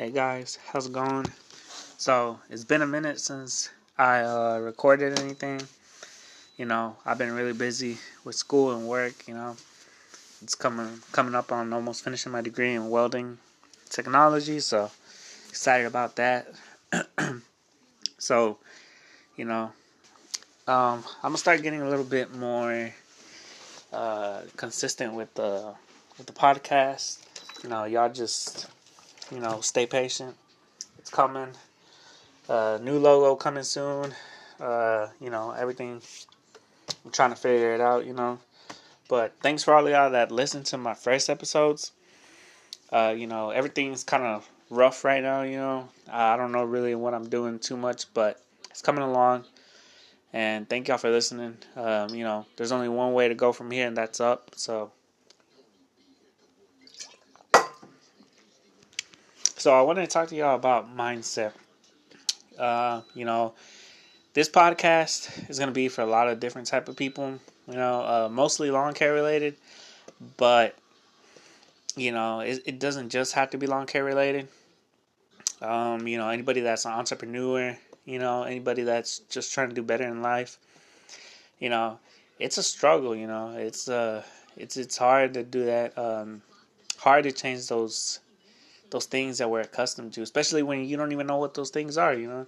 Hey guys, how's it going? So, it's been a minute since I uh, recorded anything. You know, I've been really busy with school and work, you know. It's coming coming up on almost finishing my degree in welding technology, so excited about that. so, you know, um, I'm gonna start getting a little bit more uh, consistent with the with the podcast. You know, y'all just you know, stay patient. It's coming. Uh, new logo coming soon. Uh, you know, everything. I'm trying to figure it out, you know. But thanks for all of y'all that listened to my first episodes. Uh, you know, everything's kind of rough right now, you know. I don't know really what I'm doing too much, but it's coming along. And thank y'all for listening. Um, you know, there's only one way to go from here, and that's up. So So I wanted to talk to y'all about mindset. Uh, you know, this podcast is going to be for a lot of different type of people. You know, uh, mostly lawn care related, but you know, it, it doesn't just have to be lawn care related. Um, you know, anybody that's an entrepreneur, you know, anybody that's just trying to do better in life, you know, it's a struggle. You know, it's uh, it's it's hard to do that. Um, hard to change those those things that we're accustomed to, especially when you don't even know what those things are, you know?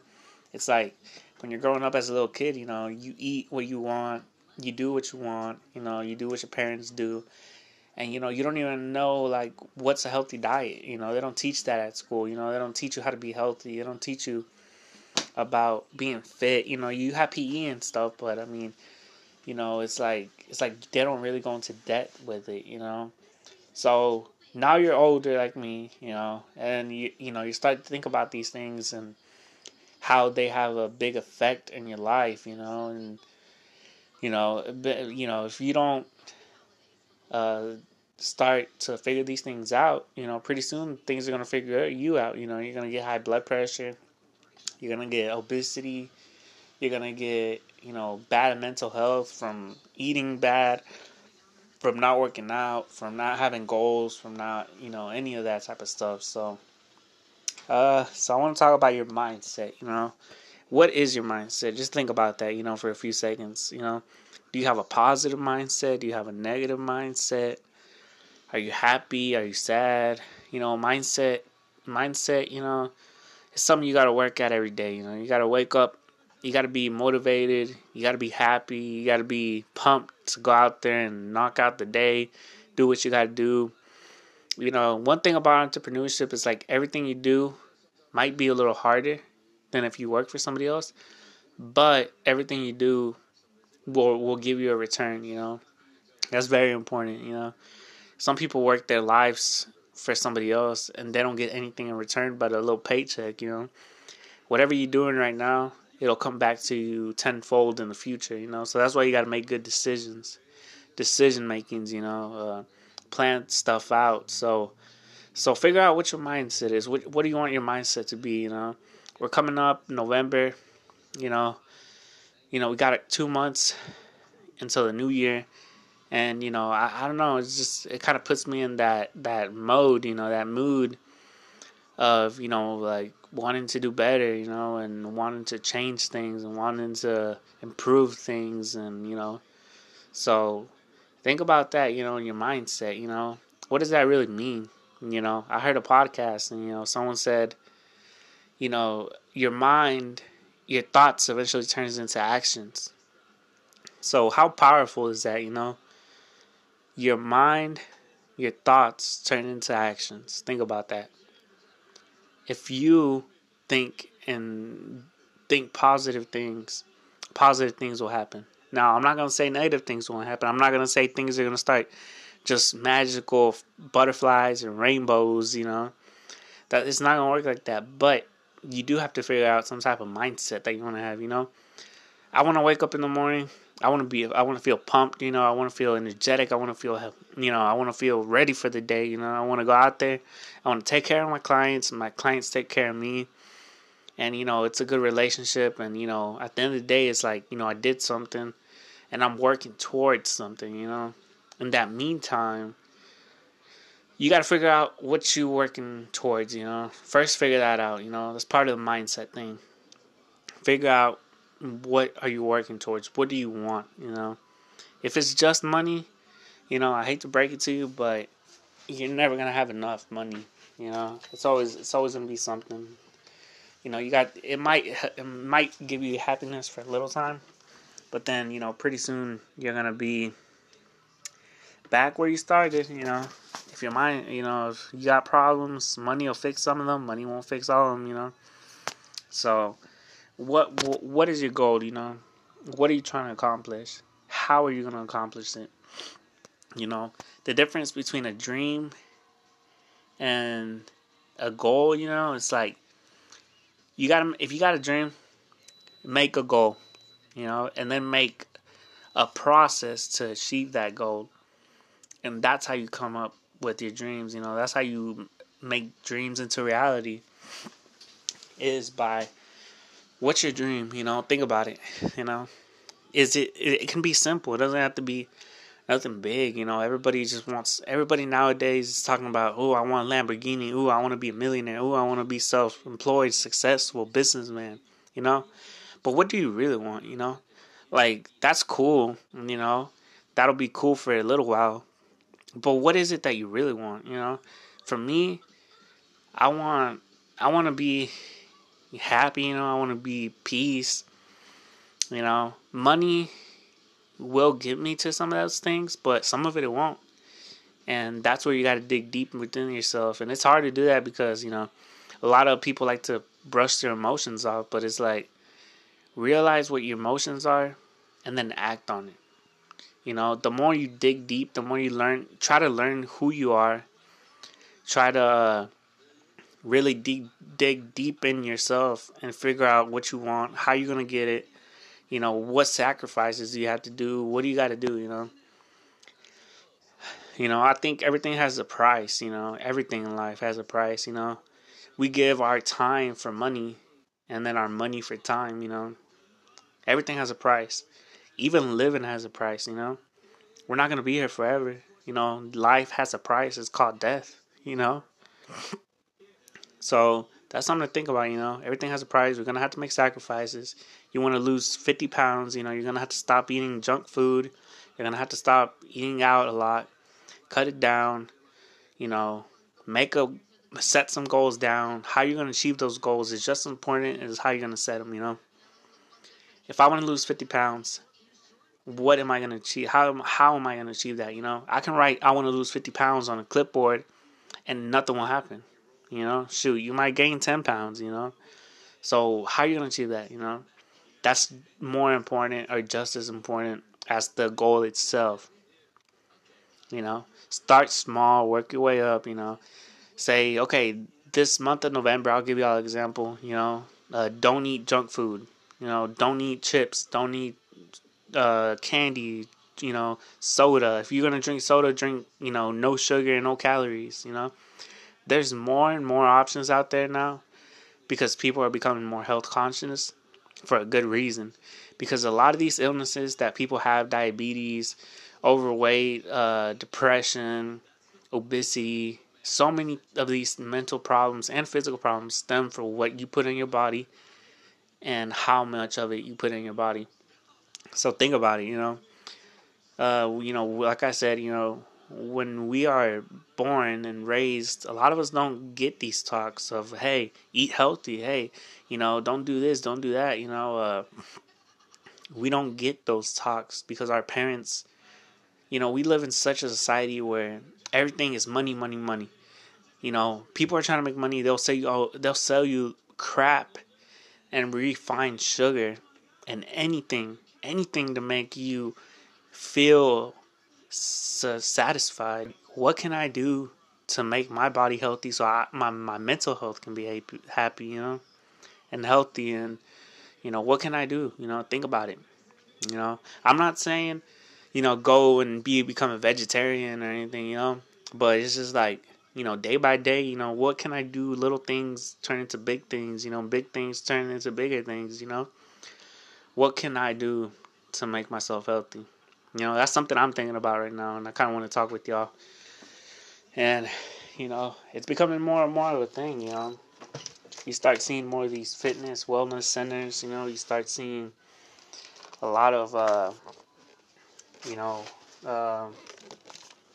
It's like when you're growing up as a little kid, you know, you eat what you want, you do what you want, you know, you do what your parents do. And you know, you don't even know like what's a healthy diet, you know. They don't teach that at school, you know. They don't teach you how to be healthy. They don't teach you about being fit, you know. You have PE and stuff, but I mean, you know, it's like it's like they don't really go into debt with it, you know. So now you're older like me, you know, and you you know you start to think about these things and how they have a big effect in your life, you know, and you know, you know, if you don't uh, start to figure these things out, you know, pretty soon things are gonna figure you out. You know, you're gonna get high blood pressure, you're gonna get obesity, you're gonna get you know bad mental health from eating bad from not working out, from not having goals, from not, you know, any of that type of stuff. So, uh, so I want to talk about your mindset, you know. What is your mindset? Just think about that, you know, for a few seconds, you know. Do you have a positive mindset? Do you have a negative mindset? Are you happy? Are you sad? You know, mindset, mindset, you know, it's something you got to work at every day, you know. You got to wake up you got to be motivated. You got to be happy. You got to be pumped to go out there and knock out the day, do what you got to do. You know, one thing about entrepreneurship is like everything you do might be a little harder than if you work for somebody else, but everything you do will will give you a return, you know. That's very important, you know. Some people work their lives for somebody else and they don't get anything in return but a little paycheck, you know. Whatever you're doing right now, it'll come back to you tenfold in the future, you know. So that's why you got to make good decisions, decision makings, you know, uh, plan stuff out. So, so figure out what your mindset is. What what do you want your mindset to be? You know, we're coming up November. You know, you know we got two months until the new year, and you know I, I don't know. It's just it kind of puts me in that that mode. You know that mood of you know like wanting to do better, you know, and wanting to change things and wanting to improve things and, you know. So think about that, you know, in your mindset, you know. What does that really mean? You know, I heard a podcast and, you know, someone said, you know, your mind, your thoughts eventually turns into actions. So how powerful is that, you know? Your mind, your thoughts turn into actions. Think about that if you think and think positive things, positive things will happen. Now, I'm not going to say negative things won't happen. I'm not going to say things are going to start just magical butterflies and rainbows, you know. That it's not going to work like that, but you do have to figure out some type of mindset that you want to have, you know. I want to wake up in the morning. I want to be I want to feel pumped, you know. I want to feel energetic. I want to feel you know, I want to feel ready for the day, you know. I want to go out there. I want to take care of my clients and my clients take care of me. And you know, it's a good relationship and you know, at the end of the day it's like, you know, I did something and I'm working towards something, you know. In that meantime, you got to figure out what you're working towards, you know. First, figure that out, you know. That's part of the mindset thing. Figure out what are you working towards? What do you want, you know? If it's just money, you know, I hate to break it to you, but you're never to have enough money, you know. It's always it's always to be something. You know, you got it might it might give you happiness for a little time, but then, you know, pretty soon you're to be back where you started, you know. If your mind, you know, if you got problems, money will fix some of them, money won't fix all of them, you know. So, what what is your goal, you know? What are you trying to accomplish? How are you going to accomplish it? You know, the difference between a dream and a goal, you know, it's like you got to if you got a dream, make a goal, you know, and then make a process to achieve that goal and that's how you come up with your dreams you know that's how you make dreams into reality is by what's your dream? You know think about it you know. Is it it can be simple. It doesn't have to be nothing big you know. Everybody just wants everybody nowadays is talking about oh i want a lamborghini. Oh i want to be a millionaire. Oh i want to be self-employed successful businessman you know. But what do you really want you know? Like that's cool you know. That'll be cool for a little while. But what is it that you really want you know? For me i want i want to be happy you know i want to be peace you know. Money will get me to some of those things but some of it it won't. And that's where you got to dig deep within yourself and it's hard to do that because you know a lot of people like to brush their emotions off but it's like realize what your emotions are and then act on it. You know, the more you dig deep, the more you learn, try to learn who you are. Try to uh, really dig dig deep in yourself and figure out what you want, how you're to get it. You know, what sacrifices you have to do, what do you got to do, you know? You know, I think everything has a price, you know. Everything in life has a price, you know. We give our time for money and then our money for time, you know. Everything has a price even living has a price, you know. We're not gonna be here forever. You know, life has a price. It's called death, you know. So that's something to think about, you know. Everything has a price. We're gonna have to make sacrifices. You wanna lose fifty pounds, you know, you're gonna have to stop eating junk food. You're gonna have to stop eating out a lot. Cut it down, you know, make a set some goals down. How you're gonna achieve those goals is just as important as how you're gonna set them, you know. If I wanna lose fifty pounds, what am I to achieve? How how am I to achieve that? You know, I can write I want to lose 50 pounds on a clipboard, and nothing will happen. You know, shoot, you might gain 10 pounds. You know, so how are you going to achieve that? You know, that's more important or just as important as the goal itself. You know, start small, work your way up. You know, say okay, this month of November, I'll give you all an example. You know, uh, don't eat junk food. You know, don't eat chips. Don't eat uh, candy, you know, soda. If you're gonna drink soda, drink you know no sugar and no calories. You know, there's more and more options out there now because people are becoming more health conscious for a good reason. Because a lot of these illnesses that people have, diabetes, overweight, uh, depression, obesity, so many of these mental problems and physical problems stem from what you put in your body and how much of it you put in your body. So think about it, you know. Uh, you know, like I said, you know, when we are born and raised, a lot of us don't get these talks of, hey, eat healthy. Hey, you know, don't do this, don't do that. You know, uh, we don't get those talks because our parents, you know, we live in such a society where everything is money, money, money. You know, people are trying to make money. They'll say, oh, they'll sell you crap and refined sugar and anything anything to make you feel satisfied. What can I do to make my body healthy so I, my my mental health can be happy, you know, and healthy and you know what can I do? You know, think about it. You know, I'm not saying you know go and be become a vegetarian or anything, you know, but it's just like you know day by day you know what can i do little things turn into big things you know big things turn into bigger things you know what can I do to make myself healthy? You know, that's something I'm thinking about right now, and I kind of want to talk with y'all. And you know, it's becoming more and more of a thing, you know. You start seeing more of these fitness, wellness centers, you know, you start seeing a lot of, uh, you know, uh,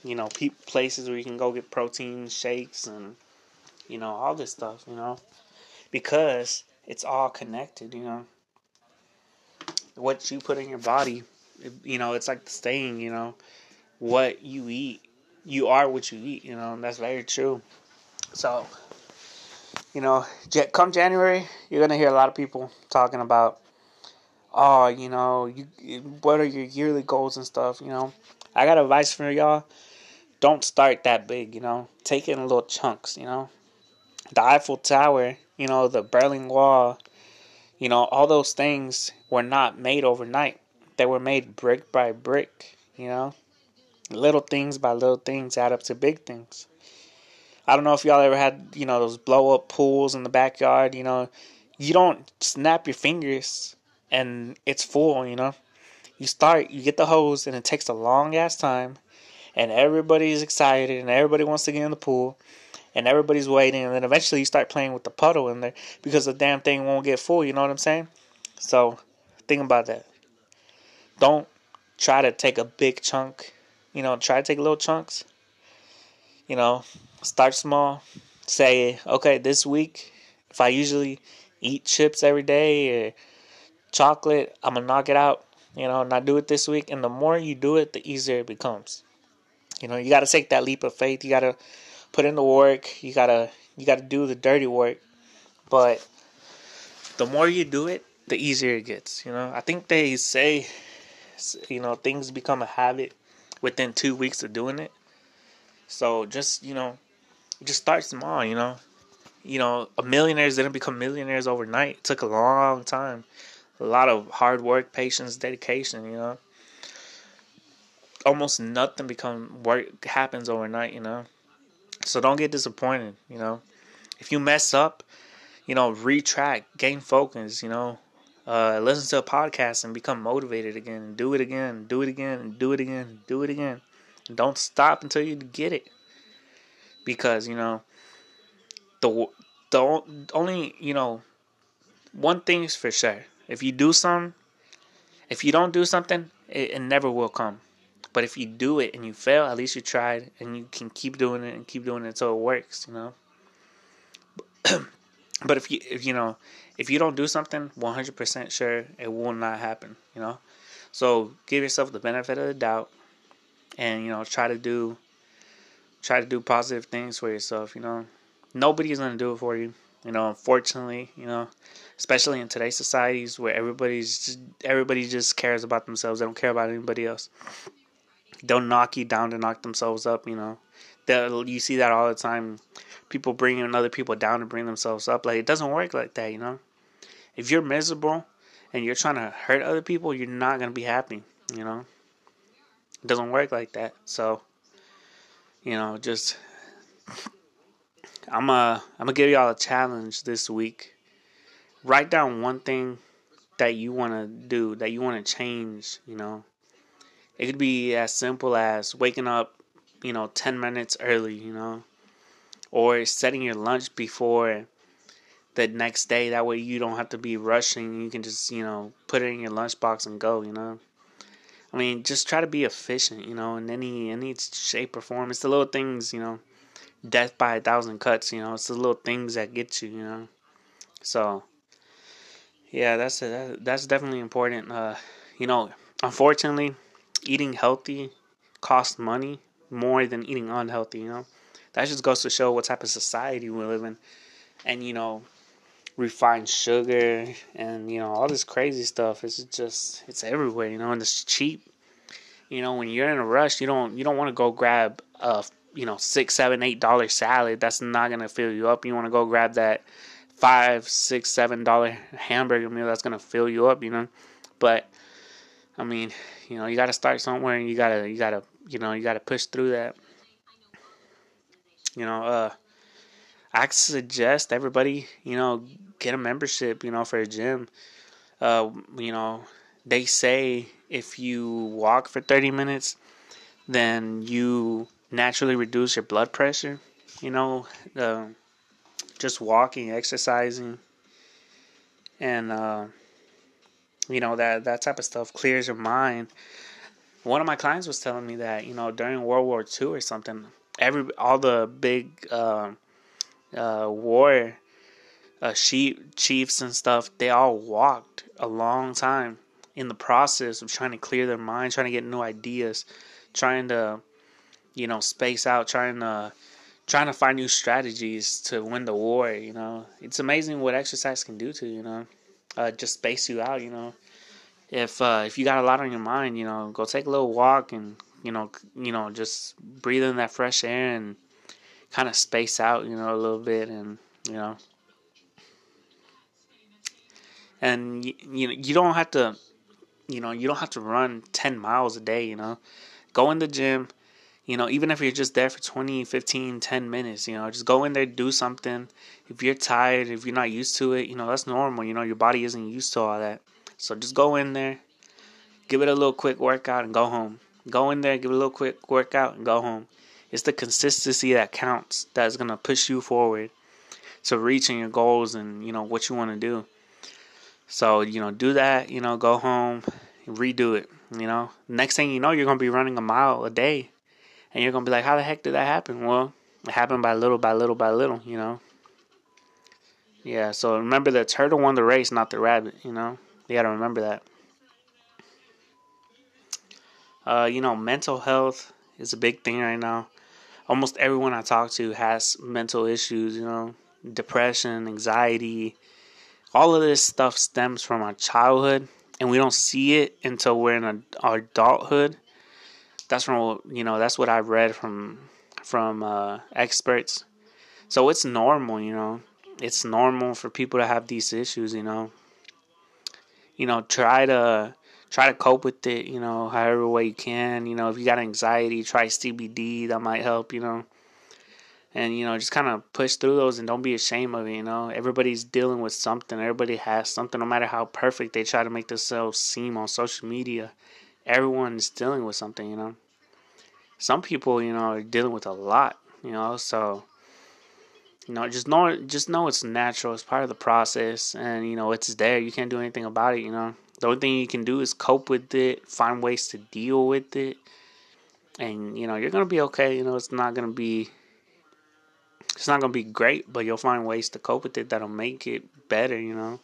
you know, pe- places where you can go get protein shakes and, you know, all this stuff, you know, because it's all connected, you know. What you put in your body, you know, it's like the saying, you know, what you eat you are what you eat, you know, and that's very true. So, you know, come January, you're gonna hear a lot of people talking about, oh, you know, you what are your yearly goals and stuff. You know, I got advice for y'all. Don't start that big. You know, take it in little chunks. You know, the Eiffel Tower, you know, the Berlin Wall, you know, all those things were not made overnight. They were made brick by brick. You know, little things by little things add up to big things. I don't know if y'all ever had, you know, those blow up pools in the backyard, you know. You don't snap your fingers and it's full, you know. You start, you get the hose and it takes a long ass time and everybody's excited and everybody wants to get in the pool and everybody's waiting and then eventually you start playing with the puddle in there because the damn thing won't get full, you know what I'm saying? So, think about that. Don't try to take a big chunk you know, try to take little chunks. You know, start small. Say, okay, this week, if I usually eat chips every day or chocolate, I'm gonna knock it out. You know, not do it this week. And the more you do it, the easier it becomes. You know, you gotta take that leap of faith. You gotta put in the work. You gotta you gotta do the dirty work. But the more you do it, the easier it gets. You know, I think they say, you know, things become a habit within two weeks of doing it. So just you know, just start small. You know, you know, a millionaires didn't become millionaires overnight. It took a long time, a lot of hard work, patience, dedication. You know, almost nothing become work happens overnight. You know, so don't get disappointed. You know, if you mess up, you know, retract, gain focus. You know, uh, listen to a podcast and become motivated again and do it again, do it again, and do it again, do it again. And don't stop until you get it. Because, you know, the the only, you know, one thing's for sure. If you do something, if you don't do something, it, it never will come. But if you do it and you fail, at least you tried and you can keep doing it and keep doing it until it works, you know. but if you if you know if you don't do something 100% sure it will not happen you know? So give yourself the benefit of the doubt and you know try to do try to do positive things for yourself you know? Nobody's going to do it for you you know unfortunately you know? Especially in today's societies where everybody's just, everybody just cares about themselves they don't care about anybody else. They'll knock you down to knock themselves up you know They'll, you see that all the time people bringing other people down to bring themselves up. Like it doesn't work like that, you know. If you're miserable and you're trying to hurt other people, you're not gonna be happy, you know. It doesn't work like that. So, you know, just I'm uh I'm gonna give y'all a challenge this week. Write down one thing that you want to do, that you want to change, you know. It could be as simple as waking up, you know, 10 minutes early, you know or setting your lunch before the next day. That way you don't have to be rushing. You can just, you know, put it in your lunchbox and go, you know. I mean, just try to be efficient, you know, in any any shape or form. It's the little things, you know. Death by a thousand cuts, you know. It's the little things that get you, you know. So, yeah, that's a, that's definitely important. Uh, you know, unfortunately, eating healthy costs money more than eating unhealthy. You know, that just goes to show what type of society we live in. And, you know, refined sugar and, you know, all this crazy stuff is just, it's everywhere, you know, and it's cheap. You know, when you're in a rush, you don't, you don't want to go grab a, you know, six, seven, eight dollar salad. That's not going to fill you up. You want to go grab that five, six, seven dollar hamburger meal that's going to fill you up, you know. But, I mean, you know, you got to start somewhere and you got to, you got to, you know, you got to push through that. You know, uh, I suggest everybody, you know, get a membership, you know, for a gym. Uh, you know, they say if you walk for 30 minutes, then you naturally reduce your blood pressure. you know, uh, just walking, exercising, and uh, you know that that type of stuff clears your mind. One of my clients was telling me that you know during World War II or something, every all the big uh, uh, war uh, chief, chiefs and stuff, they all walked a long time in the process of trying to clear their mind, trying to get new ideas, trying to, you know, space out, trying to, trying to find new strategies to win the war. You know, it's amazing what exercise can do to you. You know, uh, just space you out. You know, if uh, if you got a lot on your mind, you know, go take a little walk and you know, you know, just breathe in that fresh air and kind of space out. You know, a little bit and you know and you, you know you don't have to you know you don't have to run 10 miles a day you know go in the gym you know even if you're just there for 20 15 10 minutes you know just go in there do something if you're tired if you're not used to it you know that's normal you know your body isn't used to all that so just go in there give it a little quick workout and go home go in there give it a little quick workout and go home it's the consistency that counts that's to push you forward to reaching your goals and you know what you want to do so, you know, do that, you know, go home, redo it, you know. Next thing you know, you're to be running a mile a day. And you're to be like, how the heck did that happen? Well, it happened by little by little by little, you know. Yeah, so remember the turtle won the race, not the rabbit, you know. You got to remember that. Uh, you know, mental health is a big thing right now. Almost everyone I talk to has mental issues, you know, depression, anxiety, all of this stuff stems from our childhood and we don't see it until we're in our adulthood. That's from you know that's what i've read from from uh, experts. So it's normal you know. It's normal for people to have these issues you know you know try to try to cope with it you know however way you can. You know if you got anxiety try cbd that might help you know. And you know just kind of push through those and don't be ashamed of it you know. Everybody's dealing with something. Everybody has something no matter how perfect they try to make themselves seem on social media everyone's dealing with something you know. Some people you know are dealing with a lot you know so you know just know just know it's natural it's part of the process and you know it's there you can't do anything about it you know the only thing you can do is cope with it find ways to deal with it and you know you're gonna be okay you know it's not gonna be it's not gonna be great, but you'll find ways to cope with it that'll make it better, you know.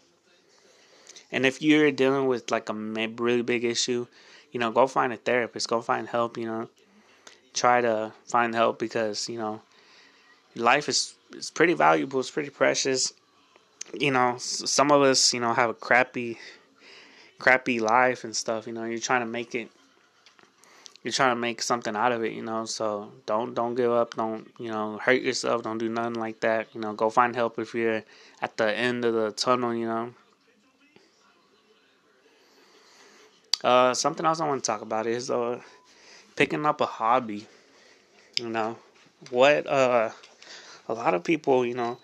And if you're dealing with like a really big issue, you know, go find a therapist, go find help, you know. Try to find help because, you know, life is is pretty valuable, it's pretty precious. You know, some of us, you know, have a crappy crappy life and stuff, you know, you're trying to make it you're trying to make something out of it, you know. So don't don't give up. Don't you know hurt yourself. Don't do nothing like that. You know, go find help if you're at the end of the tunnel. You know. Uh, something else I want to talk about is uh, picking up a hobby. You know, what uh, a lot of people, you know,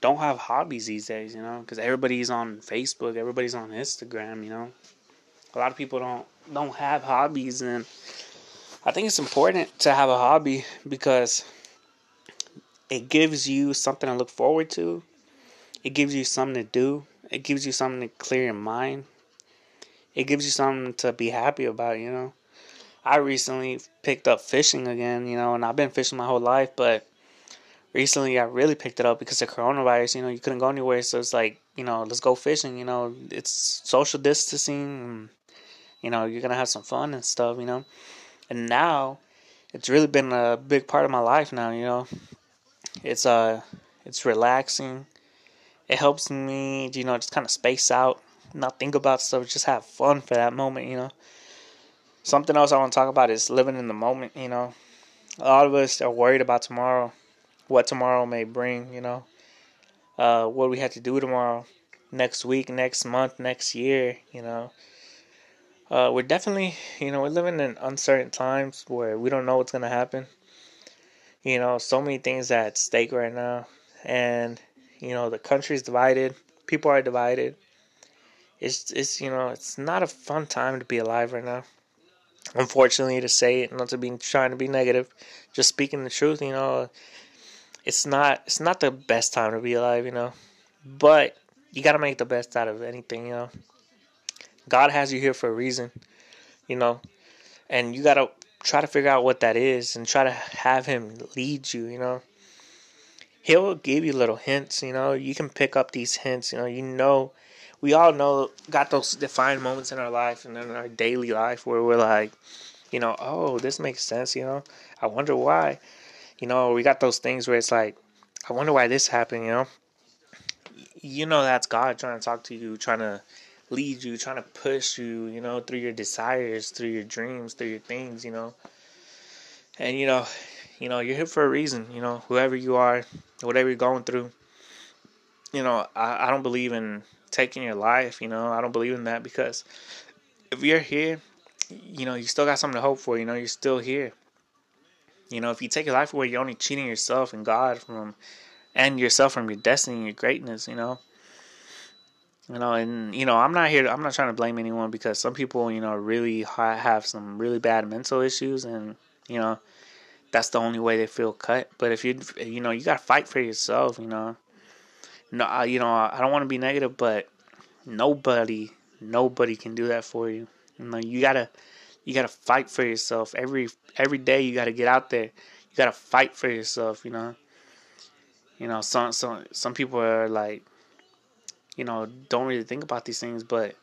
don't have hobbies these days. You know, because everybody's on Facebook, everybody's on Instagram. You know, a lot of people don't don't have hobbies and I think it's important to have a hobby because it gives you something to look forward to. It gives you something to do. It gives you something to clear your mind. It gives you something to be happy about, you know. I recently picked up fishing again, you know, and I've been fishing my whole life, but recently I really picked it up because of coronavirus, you know, you couldn't go anywhere, so it's like, you know, let's go fishing, you know, it's social distancing, you know, you're going to have some fun and stuff, you know. And now it's really been a big part of my life now you know. It's uh it's relaxing. It helps me you know just kind of space out not think about stuff just have fun for that moment you know. Something else i want to talk about is living in the moment you know. A lot of us are worried about tomorrow what tomorrow may bring you know uh, what we have to do tomorrow next week next month next year you know uh, we're definitely, you know, we're living in uncertain times where we don't know what's gonna happen. You know, so many things at stake right now, and you know, the country's divided. People are divided. It's it's you know, it's not a fun time to be alive right now. Unfortunately, to say it, not to be trying to be negative, just speaking the truth. You know, it's not it's not the best time to be alive, you know. But you got to make the best out of anything, you know. God has you here for a reason, you know. And you got to try to figure out what that is and try to have him lead you, you know. He'll give you little hints, you know. You can pick up these hints, you know. You know we all know got those defined moments in our life and in our daily life where we're like, you know, oh, this makes sense, you know. I wonder why. You know, we got those things where it's like, I wonder why this happened, you know. You know that's God trying to talk to you, trying to lead you, trying to push you, you know, through your desires, through your dreams, through your things, you know. And you know, you know, you're here for a reason, you know, whoever you are, whatever you're going through. You know, I, I don't believe in taking your life, you know. I don't believe in that because if you're here, you know, you still got something to hope for, you know, you're still here. You know, if you take your life away, you're only cheating yourself and God from and yourself from your destiny your greatness, you know. You know, and you know, I'm not here. To, I'm not trying to blame anyone because some people, you know, really have some really bad mental issues, and you know, that's the only way they feel cut. But if you, you know, you gotta fight for yourself. You know, no, you know, I don't want to be negative, but nobody, nobody can do that for you. You know, you gotta, you gotta fight for yourself every every day. You gotta get out there. You gotta fight for yourself. You know. You know, some some some people are like you know, don't really think about these things, but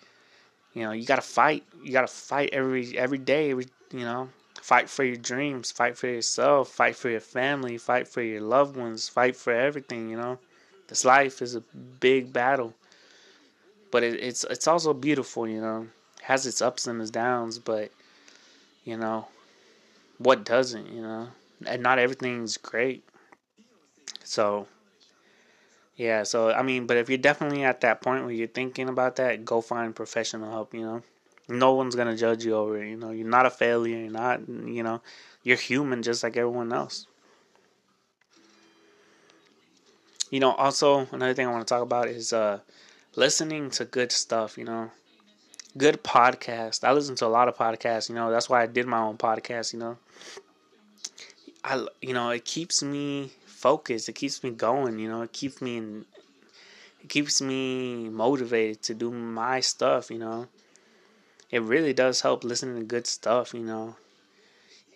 you know, you gotta fight. You gotta fight every every day. Every you know, fight for your dreams, fight for yourself, fight for your family, fight for your loved ones, fight for everything. You know, this life is a big battle, but it, it's it's also beautiful. You know, it has its ups and its downs, but you know, what doesn't? You know, and not everything's great. So yeah, so I mean, but if you're definitely at that point where you're thinking about that, go find professional help, you know. No one's going to judge you over it, you know. You're not a failure, you're not, you know, you're human just like everyone else. You know, also another thing I want to talk about is uh listening to good stuff, you know. Good podcast. I listen to a lot of podcasts, you know. That's why I did my own podcast, you know. I you know, it keeps me focused. It keeps me going. You know, it keeps me in, it keeps me motivated to do my stuff. You know, it really does help listening to good stuff. You know,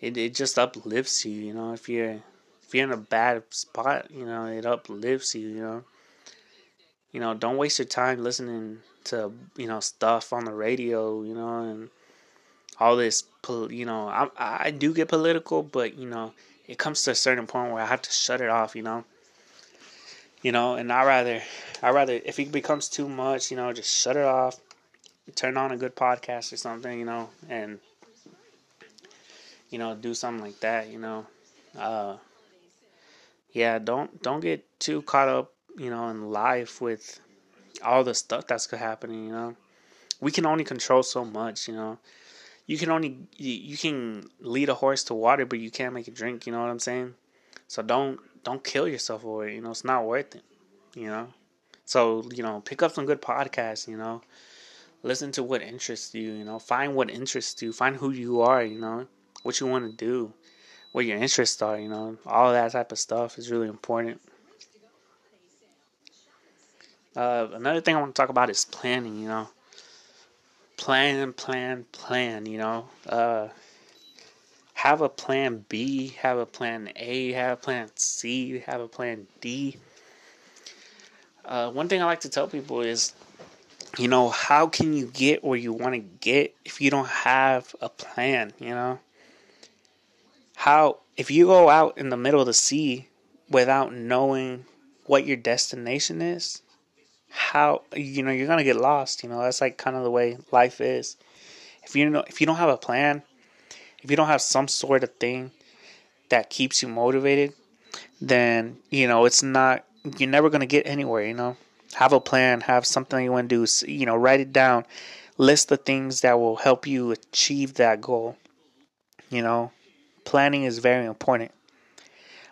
it it just uplifts you. You know, if you're if you're in a bad spot, you know, it uplifts you. You know, you know, don't waste your time listening to you know stuff on the radio. You know, and all this. You know, I I do get political, but you know it comes to a certain point where I have to shut it off, you know. You know, and I rather I rather if it becomes too much, you know, just shut it off, turn on a good podcast or something, you know, and you know, do something like that, you know. Uh yeah, don't don't get too caught up, you know, in life with all the stuff that's happening, you know. We can only control so much, you know you can only you can lead a horse to water, but you can't make it drink. You know what I'm saying? So don't don't kill yourself over it. You know, it's not worth it. You know, so you know, pick up some good podcasts. You know, listen to what interests you. You know, find what interests you. Find who you are. You know, what you want to do, what your interests are. You know, all that type of stuff is really important. Uh, another thing I want to talk about is planning. You know plan, plan, plan, you know. Uh, have a plan B, have a plan A, have a plan C, have a plan D. Uh, one thing I like to tell people is, you know, how can you get where you want to get if you don't have a plan, you know? How, if you go out in the middle of the sea without knowing what your destination is, how you know you're gonna get lost. You know that's like kind of the way life is. If you know if you don't have a plan, if you don't have some sort of thing that keeps you motivated, then you know it's not. You're never gonna get anywhere. You know, have a plan. Have something you want to do. You know, write it down. List the things that will help you achieve that goal. You know, planning is very important.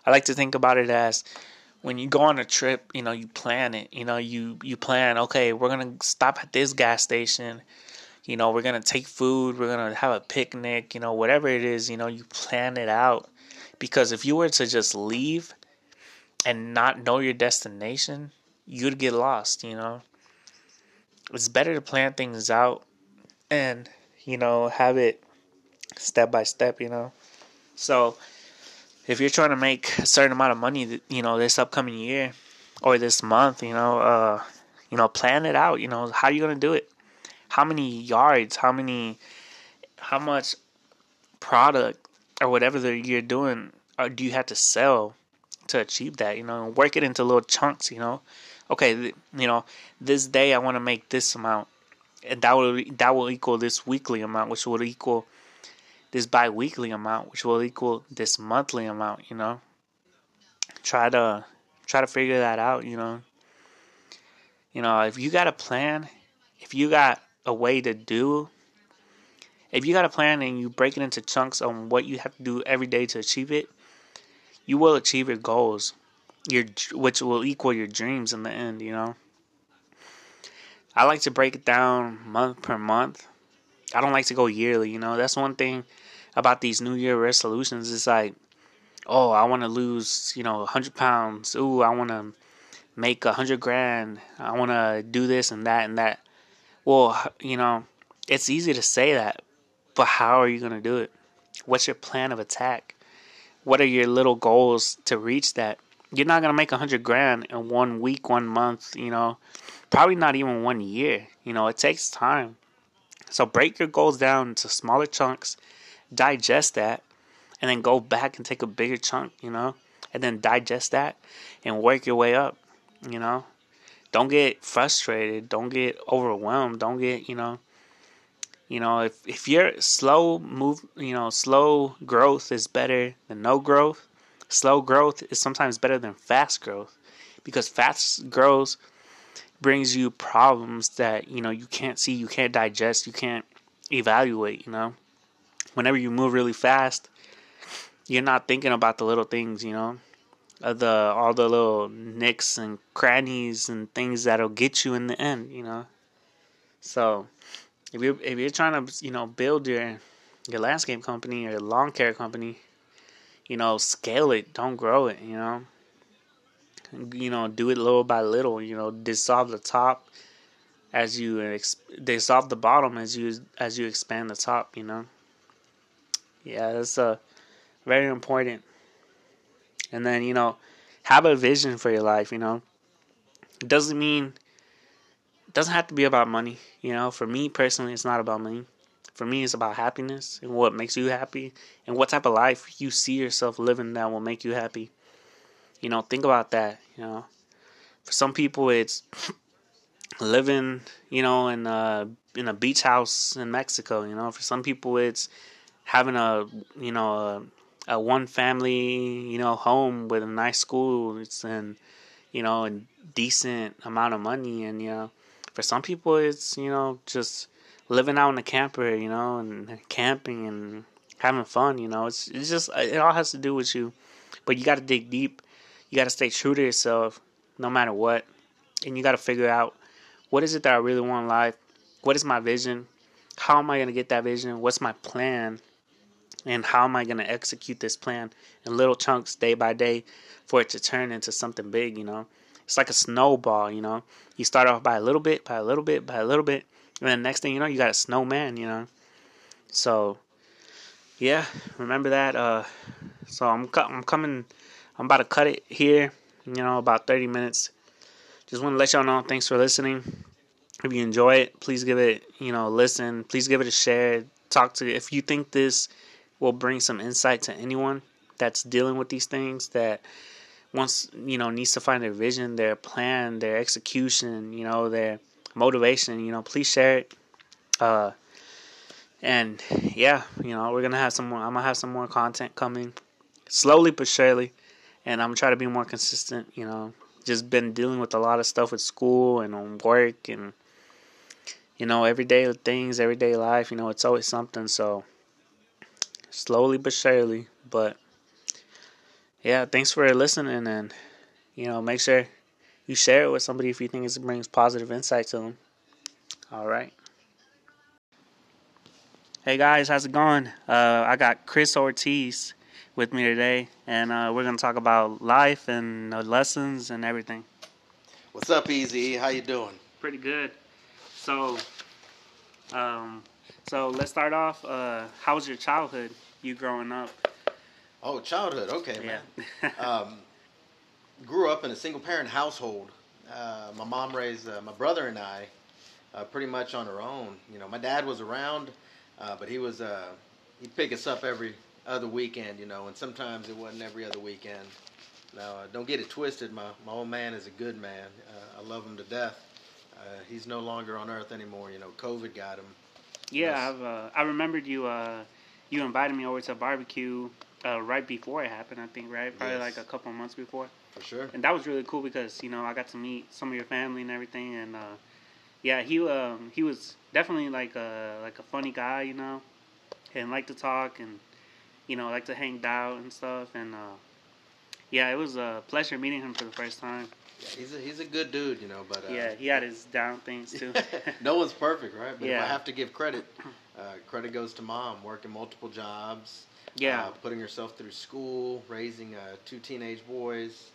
I like to think about it as when you go on a trip, you know, you plan it. You know, you you plan, okay, we're going to stop at this gas station. You know, we're going to take food, we're going to have a picnic, you know, whatever it is, you know, you plan it out. Because if you were to just leave and not know your destination, you'd get lost, you know. It's better to plan things out and, you know, have it step by step, you know. So, if you're trying to make a certain amount of money, you know, this upcoming year or this month, you know, uh, you know, plan it out. You know, how are you gonna do it? How many yards? How many? How much product or whatever that you're doing, or uh, do you have to sell to achieve that? You know, work it into little chunks. You know, okay, you know, this day I want to make this amount, and that will that will equal this weekly amount, which will equal this bi-weekly amount, which will equal this monthly amount. You know, try to try to figure that out. You know, you know, if you got a plan, if you got a way to do, if you got a plan and you break it into chunks on what you have to do every day to achieve it, you will achieve your goals, your which will equal your dreams in the end. You know. I like to break it down month per month. I don't like to go yearly. You know, that's one thing about these New Year resolutions. It's like, oh, I want to lose, you know, 100 pounds. Ooh, I want to make a hundred grand. I want to do this and that and that. Well, you know, it's easy to say that, but how are you going to do it? What's your plan of attack? What are your little goals to reach that? You're not going to make a hundred grand in one week, one month, you know, probably not even one year. You know, it takes time. So break your goals down into smaller chunks, digest that, and then go back and take a bigger chunk, you know, and then digest that and work your way up you know. Don't get frustrated. Don't get overwhelmed. Don't get you know you know if if you're slow move you know slow growth is better than no growth slow growth is sometimes better than fast growth because fast growth brings you problems that you know you can't see you can't digest you can't evaluate you know whenever you move really fast you're not thinking about the little things you know uh, the all the little nicks and crannies and things that'll get you in the end, you know. So if you're if you're trying to you know build your your landscape company or your lawn care company, you know scale it, don't grow it, you know. You know, do it little by little. You know, dissolve the top as you ex- dissolve the bottom as you as you expand the top. You know. Yeah, that's a uh, very important and then you know have a vision for your life you know it doesn't mean it doesn't have to be about money you know for me personally it's not about money for me it's about happiness and what makes you happy and what type of life you see yourself living that will make you happy you know think about that you know for some people it's living you know in a in a beach house in Mexico you know for some people it's having a you know a a one family, you know, home with a nice school and you know, a decent amount of money and you know, for some people it's, you know, just living out in a camper, you know, and camping and having fun, you know. It's it's just it all has to do with you. But you got to dig deep. You got to stay true to yourself no matter what. And you got to figure out what is it that I really want in life? What is my vision? How am I going to get that vision? What's my plan? and how am I going to execute this plan in little chunks day by day for it to turn into something big, you know? It's like a snowball, you know? You start off by a little bit, by a little bit, by a little bit, and then next thing you know, you got a snowman, you know? So, yeah, remember that. Uh, so I'm, I'm coming, I'm about to cut it here, you know, about 30 minutes. Just want to let y'all know, thanks for listening. If you enjoy it, please give it, you know, listen. Please give it a share. Talk to if you think this will bring some insight to anyone that's dealing with these things that wants you know needs to find their vision their plan their execution you know their motivation you know please share it uh and yeah you know we're gonna have some more i'm gonna have some more content coming slowly but surely and i'm gonna try to be more consistent you know just been dealing with a lot of stuff with school and on work and you know everyday things everyday life you know it's always something so slowly but surely. But yeah, thanks for listening, and you know, make sure you share it with somebody if you think it brings positive insight to them. All right. Hey guys, how's it going? Uh, I got Chris Ortiz with me today, and uh, we're gonna talk about life and uh, lessons and everything. What's up, Easy? How you doing? Pretty good. So, um, so let's start off. Uh, how was your childhood? You growing up? Oh, childhood. Okay, Yeah. man. um, grew up in a single parent household. Uh, my mom raised uh, my brother and I uh, pretty much on her own. You know, my dad was around, uh, but he was uh, he'd pick us up every other weekend. You know, and sometimes it wasn't every other weekend. Now, uh, don't get it twisted. My my old man is a good man. Uh, I love him to death. Uh, he's no longer on earth anymore. You know, COVID got him. yeah. I've, uh, I remembered you. Uh, you invited me over to a barbecue uh, right before it happened. I think right, probably Yes. like a couple months before. For sure. and that was really cool because you know I got to meet some of your family and everything, and uh, yeah, he um, he was definitely like a like a funny guy, you know, and liked to talk and you know like to hang out and stuff, and uh, yeah, it was a pleasure meeting him for the first time. Yeah, he's a he's a good dude. You know, but uh, Yeah, he had his down things too. no one's perfect, right? But if I have to give credit, uh, credit goes to mom, working multiple jobs, yeah, uh, putting herself through school, raising uh, two teenage boys.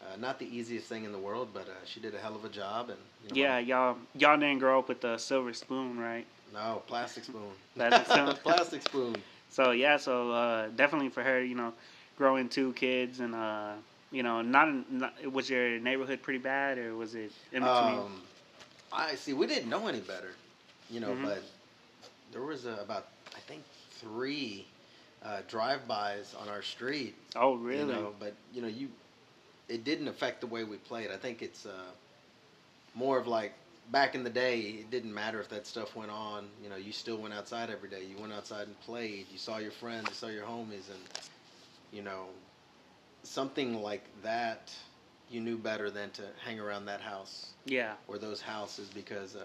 Uh, not the easiest thing in the world, but uh, she did a hell of a job. And you know, yeah, y'all y'all didn't grow up with the silver spoon, right? no plastic spoon, Plastic spoon? plastic spoon. So yeah, so uh, definitely for her, you know, growing two kids and uh, you know, not, in, not was your neighborhood pretty bad or was it in between? Um, I see. We didn't know any better, you know, Mhm. but there was uh, about I think three uh, drive-bys on our street oh really? You know, but you know, you it didn't affect the way we played. I think it's uh, more of like back in the day. It didn't matter if that stuff went on. You know, you still went outside every day. You went outside and played. You saw your friends. You saw your homies, and you know, something like that. You knew better than to hang around that house yeah. or those houses because um,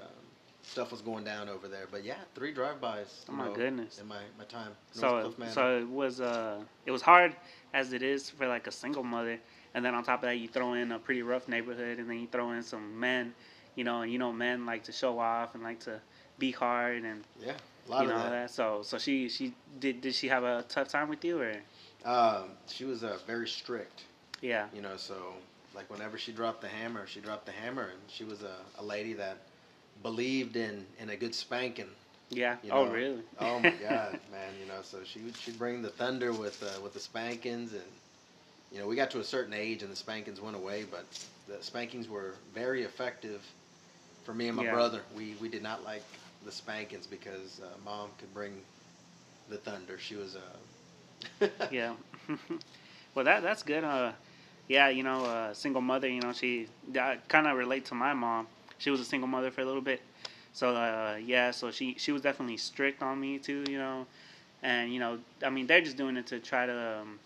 stuff was going down over there. But yeah, three drive-bys. Oh my know, goodness. In my, my time. So so it was uh it was hard as it is for like a single mother, and then on top of that you throw in a pretty rough neighborhood, and then you throw in some men, you know, and you know men like to show off and like to be hard and yeah, a lot you of know that. So so she she did did she have a tough time with you or Um, she was uh, very strict. yeah you know so like whenever she dropped the hammer she dropped the hammer and she was a, a lady that believed in in a good spanking yeah you oh know. really oh my god man you know so she would she'd bring the thunder with uh, with the spankings and you know we got to a certain age and the spankings went away but the spankings were very effective for me and my Yeah. brother we we did not like the spankings because uh, mom could bring the thunder she was uh yeah. well, that that's good. Uh, yeah, you know, uh, single mother. You know, she kind of relate to my mom. She was a single mother for a little bit, so uh, yeah. So she she was definitely strict on me too. You know, and you know, I mean, they're just doing it to try to um,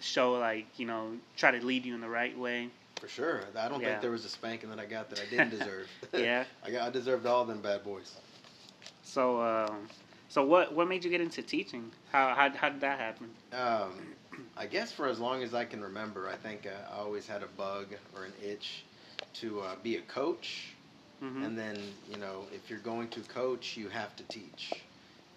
show like you know, try to lead you in the right way. For sure. I don't Yeah. think there was a spanking that I got that I didn't deserve. Yeah. I got I deserved all them bad boys. So, um, so what what made you get into teaching? How how how did that happen? Um, I guess for as long as I can remember, I think uh, I always had a bug or an itch to uh, be a coach. hmm And then, you know, if you're going to coach, you have to teach.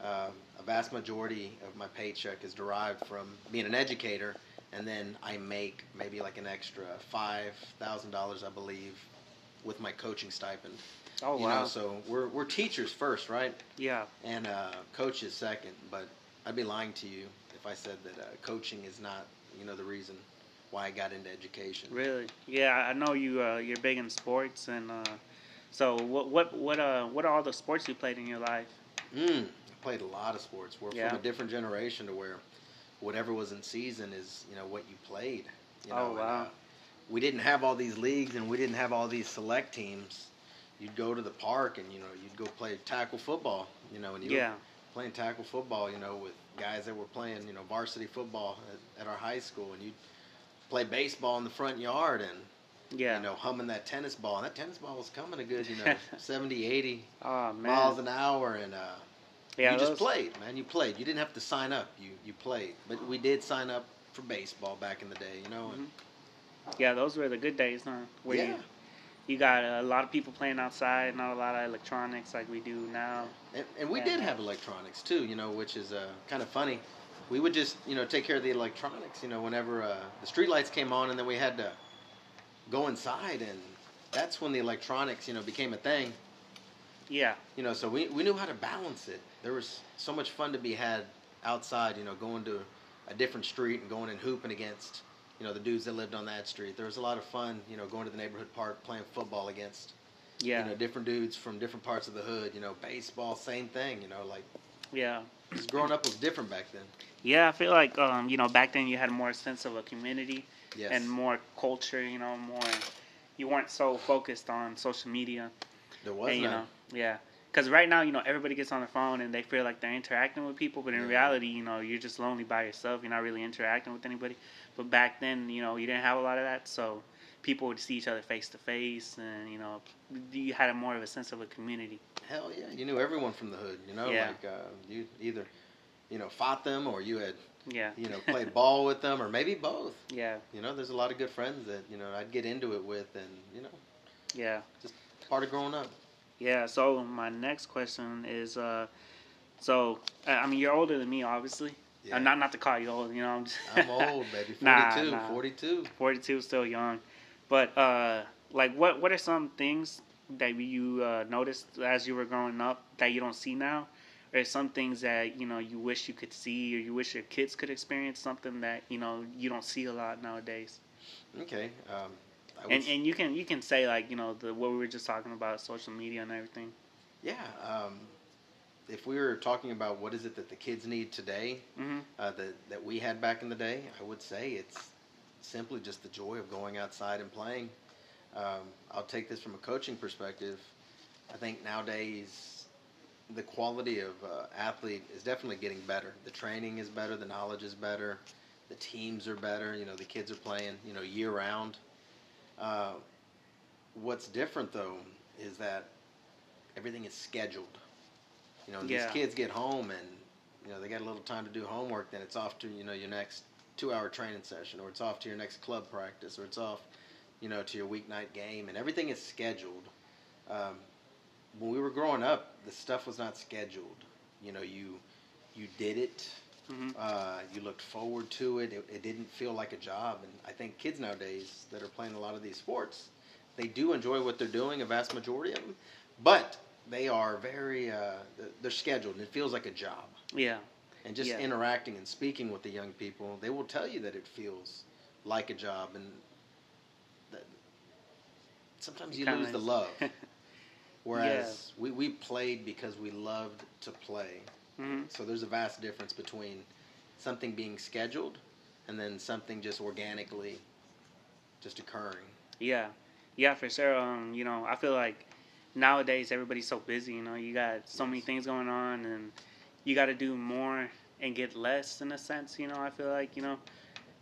Um, a vast majority of my paycheck is derived from being an educator, and then I make maybe like an extra five thousand dollars, I believe, with my coaching stipend. Oh you wow. know, so we're we're teachers first, right? yeah. And uh, coaches second. But I'd be lying to you if I said that uh, coaching is not, you know, the reason why I got into education. Really? Yeah, I know you. Uh, you're big in sports, and uh, so what? What? What? Uh, what are all the sports you played in your life? Mm, I played a lot of sports. We're Yeah. from a different generation to where whatever was in season is, you know, what you played. You know, Oh, and, wow. uh, we didn't have all these leagues and we didn't have all these select teams. You'd go to the park and you know you'd go play tackle football. You know, and you Yeah. were playing tackle football. You know, with guys that were playing you know varsity football at, at our high school, and you'd play baseball in the front yard and Yeah. you know humming that tennis ball. And that tennis ball was coming a good you know 70, 80 oh miles an hour and. uh yeah. you just those- played, man. You played. You didn't have to sign up. You you played. But we did sign up for baseball back in the day, you know. And Yeah, those were the good days, huh? Where yeah. you you got a lot of people playing outside, not a lot of electronics like we do now. And, and we did have electronics too, you know, which is uh, kind of funny. we would just you know take care of the electronics. You know, whenever uh, the street lights came on, and then we had to go inside, and that's when the electronics you know became a thing. Yeah. You know, so we we knew how to balance it. There was so much fun to be had outside. You know, going to a different street and going and hooping against you know the dudes that lived on that street. There was a lot of fun. You know, going to the neighborhood park playing football against Yeah. you know different dudes from different parts of the hood. You know, baseball, same thing. You know, like Yeah. just growing up was different back then. Yeah, I feel like um, you know, back then you had more sense of a community Yes. and more culture, you know, more you weren't so focused on social media. there was and, you none. know, yeah. Because right now, you know, everybody gets on their phone and they feel like they're interacting with people, but in Yeah. reality, you know, you're just lonely by yourself. You're not really interacting with anybody. But back then, you know, you didn't have a lot of that, so people would see each other face to face, and you know, you had a more of a sense of a community. Hell yeah, you knew everyone from the hood. You know, Yeah. like uh, you either you know fought them or you had Yeah, you know played ball with them or maybe both. yeah, You know, there's a lot of good friends that you know I'd get into it with, and you know, yeah. Just part of growing up. Yeah. So my next question is, uh, so uh, I mean, you're older than me, obviously. Yeah. Uh, not not to call you old, you know. I'm, just I'm old, baby. 42, Nah, nah. 42. 42, still young. But uh, like, what what are some things that you uh, noticed as you were growing up that you don't see now? Or some things that you know you wish you could see, or you wish your kids could experience something that you know you don't see a lot nowadays. Okay. Um, And and you can you can say like you know the what we were just talking about, social media and everything. yeah. Um, if we were talking about what is it that the kids need today hmm uh, that that we had back in the day, I would say it's simply just the joy of going outside and playing. Um, I'll take this from a coaching perspective. I think nowadays the quality of uh, athlete is definitely getting better. The training is better, the knowledge is better, the teams are better. You know, the kids are playing you know year round. Uh, what's different though is that everything is scheduled. You know, Yeah. these kids get home and you know they got a little time to do homework. Then it's off to you know your next two-hour training session, or it's off to your next club practice, or it's off, you know, to your weeknight game, and everything is scheduled. Um, when we were growing up, the stuff was not scheduled. You know, you you did it. Hmm Uh, you looked forward to it. it. It didn't feel like a job. And I think kids nowadays that are playing a lot of these sports, they do enjoy what they're doing, a vast majority of them, but they are very, uh, they're scheduled and it feels like a job. Yeah. And just Yeah. interacting and speaking with the young people, they will tell you that it feels like a job. And that sometimes you Kinda lose the love. Whereas we, we played because we loved to play. Hmm So there's a vast difference between something being scheduled and then something just organically just occurring. Yeah, yeah, for sure. Um, you know, I feel like nowadays everybody's so busy. You know, you got so many things going on, and you got to do more and get less in a sense. You know, I feel like you know,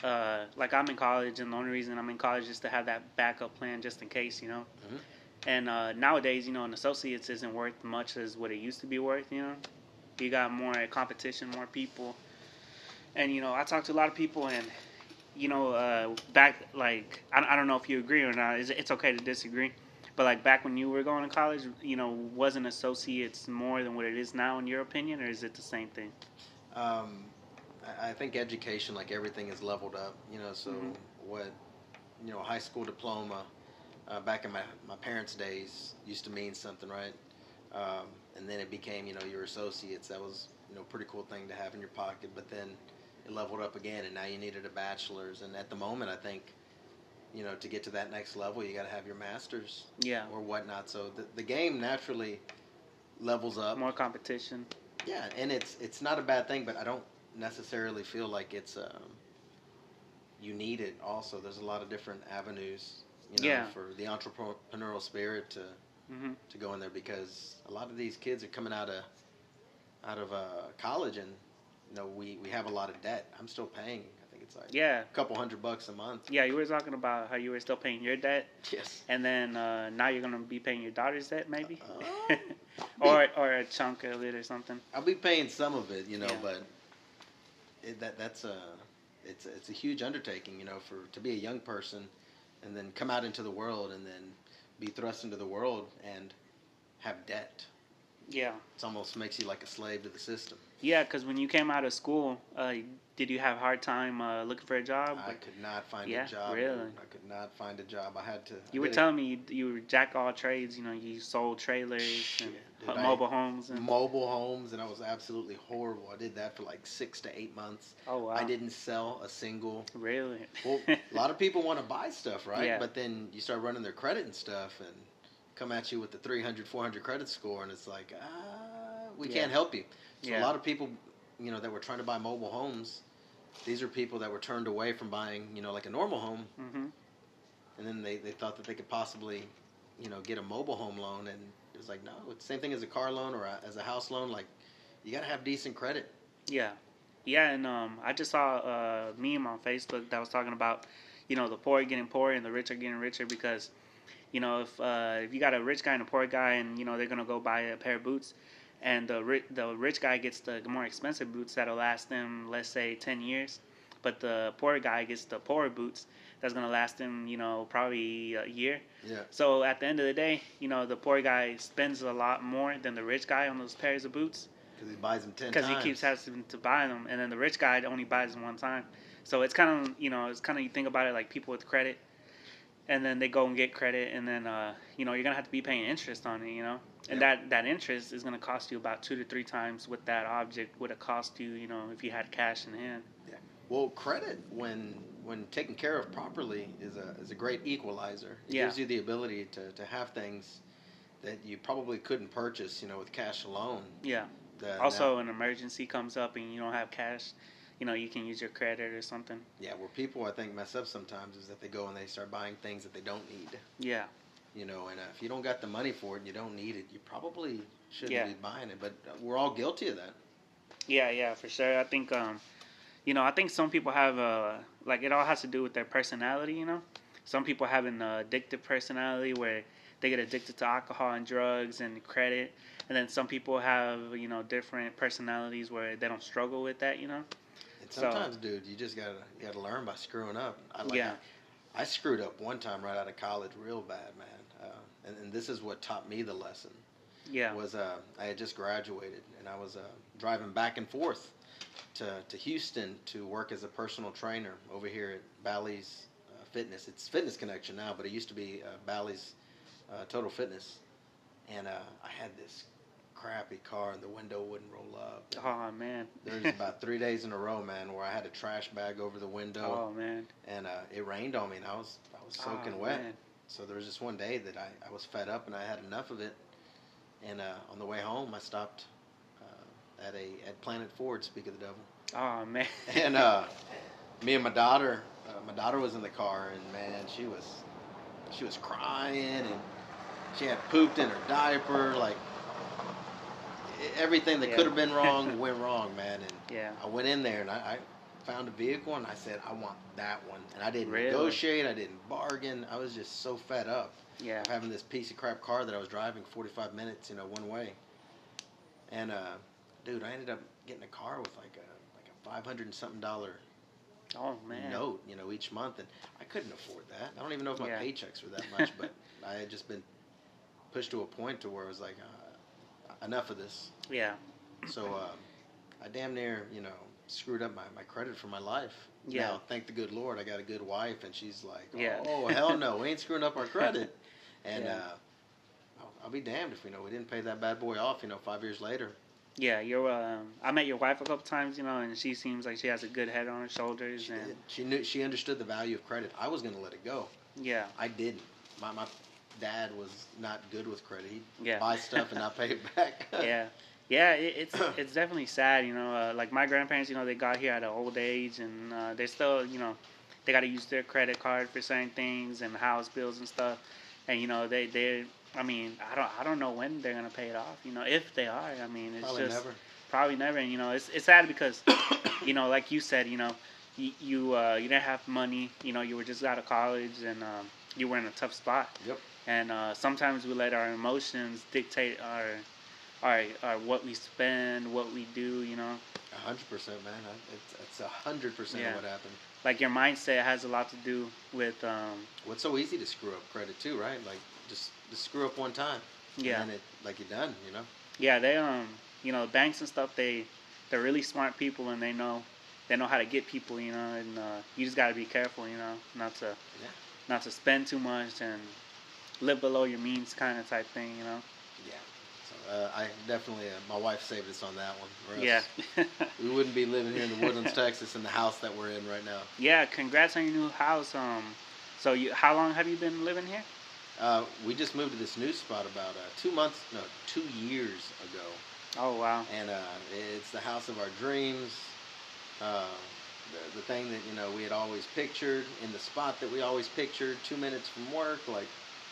uh, like I'm in college, and the only reason I'm in college is to have that backup plan just in case. You know, Mhm. and uh, nowadays, you know, an associate's isn't worth much as what it used to be worth. You know, you got more competition, more people, and you know, I talked to a lot of people and you know, uh, back like I, I don't know if you agree or not. It's, it's okay to disagree, but like back when you were going to college, you know, wasn't associates more than what it is now in your opinion, or is it the same thing? Um, I, think education, like everything, is leveled up. You know, so Mhm. what you know, high school diploma uh, back in my my parents' days used to mean something, right? Um, and then it became, you know, your associates. That was you know, pretty cool thing to have in your pocket. But then it leveled up again, and now you needed a bachelor's. And at the moment, I think, you know, to get to that next level, you got to have your master's Yeah, or whatnot. So the the game naturally levels up. more competition. Yeah, and it's it's not a bad thing, but I don't necessarily feel like it's um, you need it. Also, there's a lot of different avenues, you know, Yeah. for the entrepreneurial spirit to hmm to go in there because a lot of these kids are coming out of out of uh, college and you know we we have a lot of debt. I'm still paying. I think it's like Yeah, a couple hundred bucks a month. yeah. You were talking about how you were still paying your debt, Yes. and then uh, now you're gonna be paying your daughter's debt, maybe, Uh, or or a chunk of it or something. I'll be paying some of it, you know, Yeah. but it, that that's a it's it's a huge undertaking, you know, for to be a young person and then come out into the world and then be thrust into the world and have debt. Yeah. It almost makes you like a slave to the system. Yeah, because when you came out of school, uh, did you have a hard time uh, looking for a job? I could not find Yeah, a job. really? I could not find a job. I had to. You I were did it- telling me you, you were jack all trades. You know, you sold trailers and dude, ho- I- mobile homes. And, mobile homes, and I was absolutely horrible. I did that for like six to eight months. oh wow! I didn't sell a single. really. Well, a lot of people want to buy stuff, right? Yeah. But then you start running their credit and stuff, and come at you with the 300, 400 credit score, and it's like, ah, we Yeah. can't help you. So Yeah. a lot of people, you know, that were trying to buy mobile homes, these are people that were turned away from buying, you know, like a normal home, hmm and then they, they thought that they could possibly, you know, get a mobile home loan, and it was like, no, it's the same thing as a car loan or a, as a house loan. Like, you got to have decent credit. Yeah, yeah, and um, I just saw a meme on Facebook that was talking about, you know, the poor are getting poorer and the rich are getting richer because, you know, if uh, if you got a rich guy and a poor guy and you know they're gonna go buy a pair of boots, and the rich the rich guy gets the more expensive boots that'll last them let's say ten years, but the poor guy gets the poorer boots that's gonna last him you know probably a year. Yeah. So at the end of the day, you know, the poor guy spends a lot more than the rich guy on those pairs of boots Because he buys them 10 because he keeps having to buy them, and then the rich guy only buys them one time. So it's kind of you know it's kind of you think about it like people with credit, and then they go and get credit, and then uh, you know you're gonna have to be paying interest on it, you know, and Yeah. that that interest is gonna cost you about two to three times what that object would have cost you, you know, if you had cash in hand. Yeah. Well, credit when when taken care of properly is a is a great equalizer. It Yeah. gives you the ability to, to have things that you probably couldn't purchase, you know, with cash alone. Yeah. The- Also, an emergency comes up and you don't have cash, you know, you can use your credit or something. yeah, where people I think mess up sometimes is that they go and they start buying things that they don't need. Yeah. You know, and uh, if you don't got the money for it and you don't need it, you probably shouldn't Yeah. be buying it. But we're all guilty of that. Yeah, yeah, for sure. I think, um, you know, I think some people have uh, like it all has to do with their personality. You know, some people have an uh, addictive personality where they get addicted to alcohol and drugs and credit, and then some people have you know different personalities where they don't struggle with that. You know. And So- sometimes, dude, you just gotta you gotta learn by screwing up. I, like, Yeah. I, screwed up one time right out of college, real bad, man. Uh, and, and this is what taught me the lesson. Yeah. Was uh, I had just graduated and I was uh, driving back and forth to to Houston to work as a personal trainer over here at Bally's uh, Fitness. It's Fitness Connection now, but it used to be uh, Bally's uh, Total Fitness. And uh, I had this crappy car and the window wouldn't roll up. Oh man. There's about three days in a row, man, where I had a trash bag over the window, Oh man. and uh, it rained on me, and I was I was soaking Oh, wet. man. So there was just one day that I, I was fed up and I had enough of it, and uh, on the way home I stopped uh, at a at Planet Ford. Speak of the devil, Oh man. and uh, me and my daughter, uh, my daughter was in the car, and man, she was she was crying and she had pooped in her diaper, like everything that Yeah. could have been wrong went wrong, man, and. yeah. I went in there and I, I found a vehicle and I said, I want that one. And I didn't Really? negotiate, I didn't bargain. I was just so fed up Yeah. of having this piece of crap car that I was driving 45 minutes, you know, one way. And, uh, dude, I ended up getting a car with like a, like a 500 and something dollar Oh man. note, you know, each month. And I couldn't afford that. I don't even know if my Yeah. paychecks were that much, but I had just been pushed to a point to where it was like, uh, enough of this. Yeah. So um, I damn near, you know, screwed up my, my credit for my life. Yeah. Now, thank the good Lord, I got a good wife, and she's like, Yeah. oh, hell no, we ain't screwing up our credit. And Yeah. uh, I'll, I'll be damned if, you know, we didn't pay that bad boy off, you know, five years later. Yeah, you're. Um, I met your wife a couple times, you know, and she seems like she has a good head on her shoulders, She and did. She knew, she understood the value of credit. I was going to let it go. yeah, I didn't. My, my dad was not good with credit. He'd Yeah. buy stuff and not pay it back. yeah, yeah. It, it's it's definitely sad, you know. Uh, like my grandparents, you know, they got here at an old age, and uh, they're still, you know, they got to use their credit card for certain things and house bills and stuff, and you know, they they. I mean, I don't I don't know when they're gonna pay it off. You know, if they are. I mean, it's Probably just never. probably never. And you know, it's it's sad because, you know, like you said, you know, you you, uh, you didn't have money. You know, you were just out of college and um, you were in a tough spot. Yep. And uh, sometimes we let our emotions dictate our, our, our what we spend, what we do. You know, A hundred percent, man. It's a hundred percent of what happened. like your mindset has a lot to do with um, What's so easy to screw up credit too, right? Like just just screw up one time. yeah. And it like you're done, you know. Yeah, they um, you know, banks and stuff. They they're really smart people, and they know they know how to get people. You know, and uh, you just gotta be careful. You know, not to Yeah. not to spend too much and live below your means, kind of type thing. You know. Yeah. So uh, I definitely, uh, my wife saved us on that one. Yeah. We wouldn't be living here in the Woodlands, Texas, in the house that we're in right now. yeah. Congrats on your new house. Um, so you, how long have you been living here? Uh, we just moved to this new spot about uh, two months, no, two years ago, Oh wow. and uh, it's the house of our dreams. Uh, the, the thing that you know we had always pictured in the spot that we always pictured, two minutes from work, like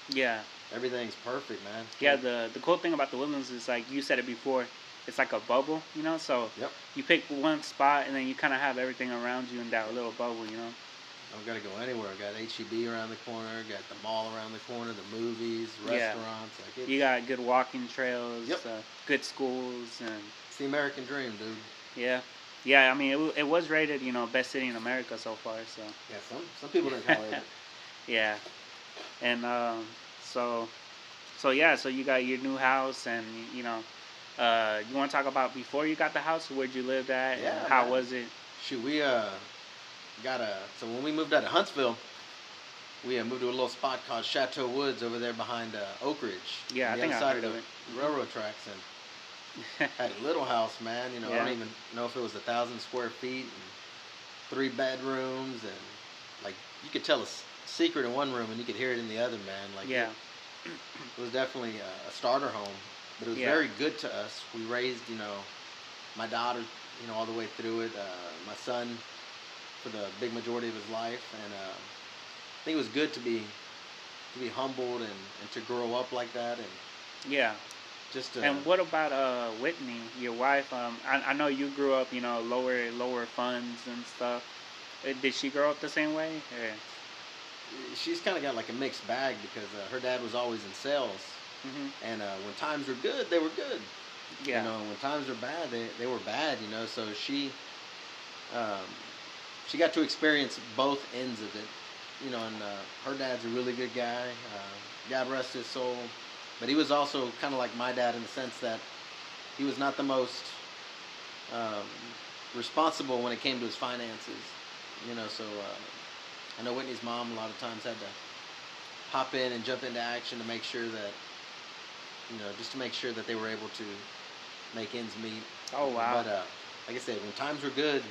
Yeah. everything's perfect, man. Yeah. The the cool thing about the Woodlands is like you said it before. It's like a bubble, you know. So Yep. you pick one spot and then you kind of have everything around you in that little bubble, you know. I don't got to go anywhere. I got HEB around the corner, got the mall around the corner, the movies, Yeah. restaurants. Like You got good walking trails, Yep. uh, good schools, and it's the American dream, dude. yeah, yeah. I mean, it, it was rated, you know, best city in America so far. So Yeah, some some people didn't call it. yeah, and um, so so yeah, so you got your new house, and you know, uh, you want to talk about before you got the house, where'd you live at? Yeah, and how man. was it? Shoot, we uh got a so when we moved out of Huntsville, we uh, moved to a little spot called Chateau Woods over there behind uh, Oak Ridge. Yeah, on I think I heard of the railroad tracks, and had a little house, man. You know, I don't even know if it was a thousand square feet and three bedrooms, and like you could tell a s- secret in one room and you could hear it in the other, man. Like yeah, it, it was definitely a, a starter home, but it was Yeah. very good to us. We raised, you know, my daughter, you know, all the way through it. Uh, my son for the big majority of his life, and uh, I think it was good to be to be humbled and, and to grow up like that, and yeah. just to, And what about uh Whitney, your wife? Um, I, I know you grew up, you know, lower lower funds and stuff. Uh, Did she grow up the same way? Or? She's kind of got like a mixed bag because uh, her dad was always in sales, hmm and uh, when times were good, they were good. Yeah. You know, when times were bad, they, they were bad. You know, so she um, she got to experience both ends of it. You know, and uh, her dad's a really good guy. Uh, God rest his soul. But he was also kind of like my dad in the sense that he was not the most um, responsible when it came to his finances. You know, so uh, I know Whitney's mom a lot of times had to hop in and jump into action to make sure that you know, just to make sure that they were able to make ends meet. Oh wow. But uh, like I said, when times were good,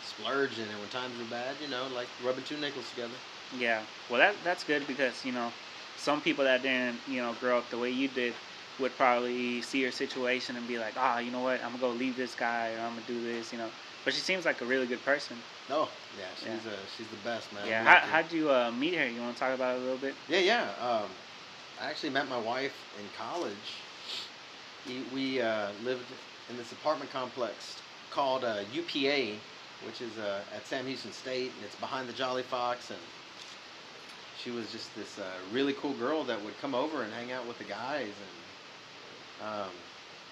splurging, and when times were bad, you know, like rubbing two nickels together. Yeah. Well, that that's good because you know, some people that didn't you know grow up the way you did would probably see your situation and be like, ah, you know what, I'm gonna go leave this guy or I'm gonna do this, you know. But she seems like a really good person. Oh, yeah, she's Yeah. Uh, she's the best, man. yeah. How how'd you uh, meet her? You want to talk about it a little bit? Yeah, yeah. Um, I actually met my wife in college. We, we uh, lived in this apartment complex called uh, UPA, which is uh, at Sam Houston State, and it's behind the Jolly Fox. And she was just this uh, really cool girl that would come over and hang out with the guys. And um,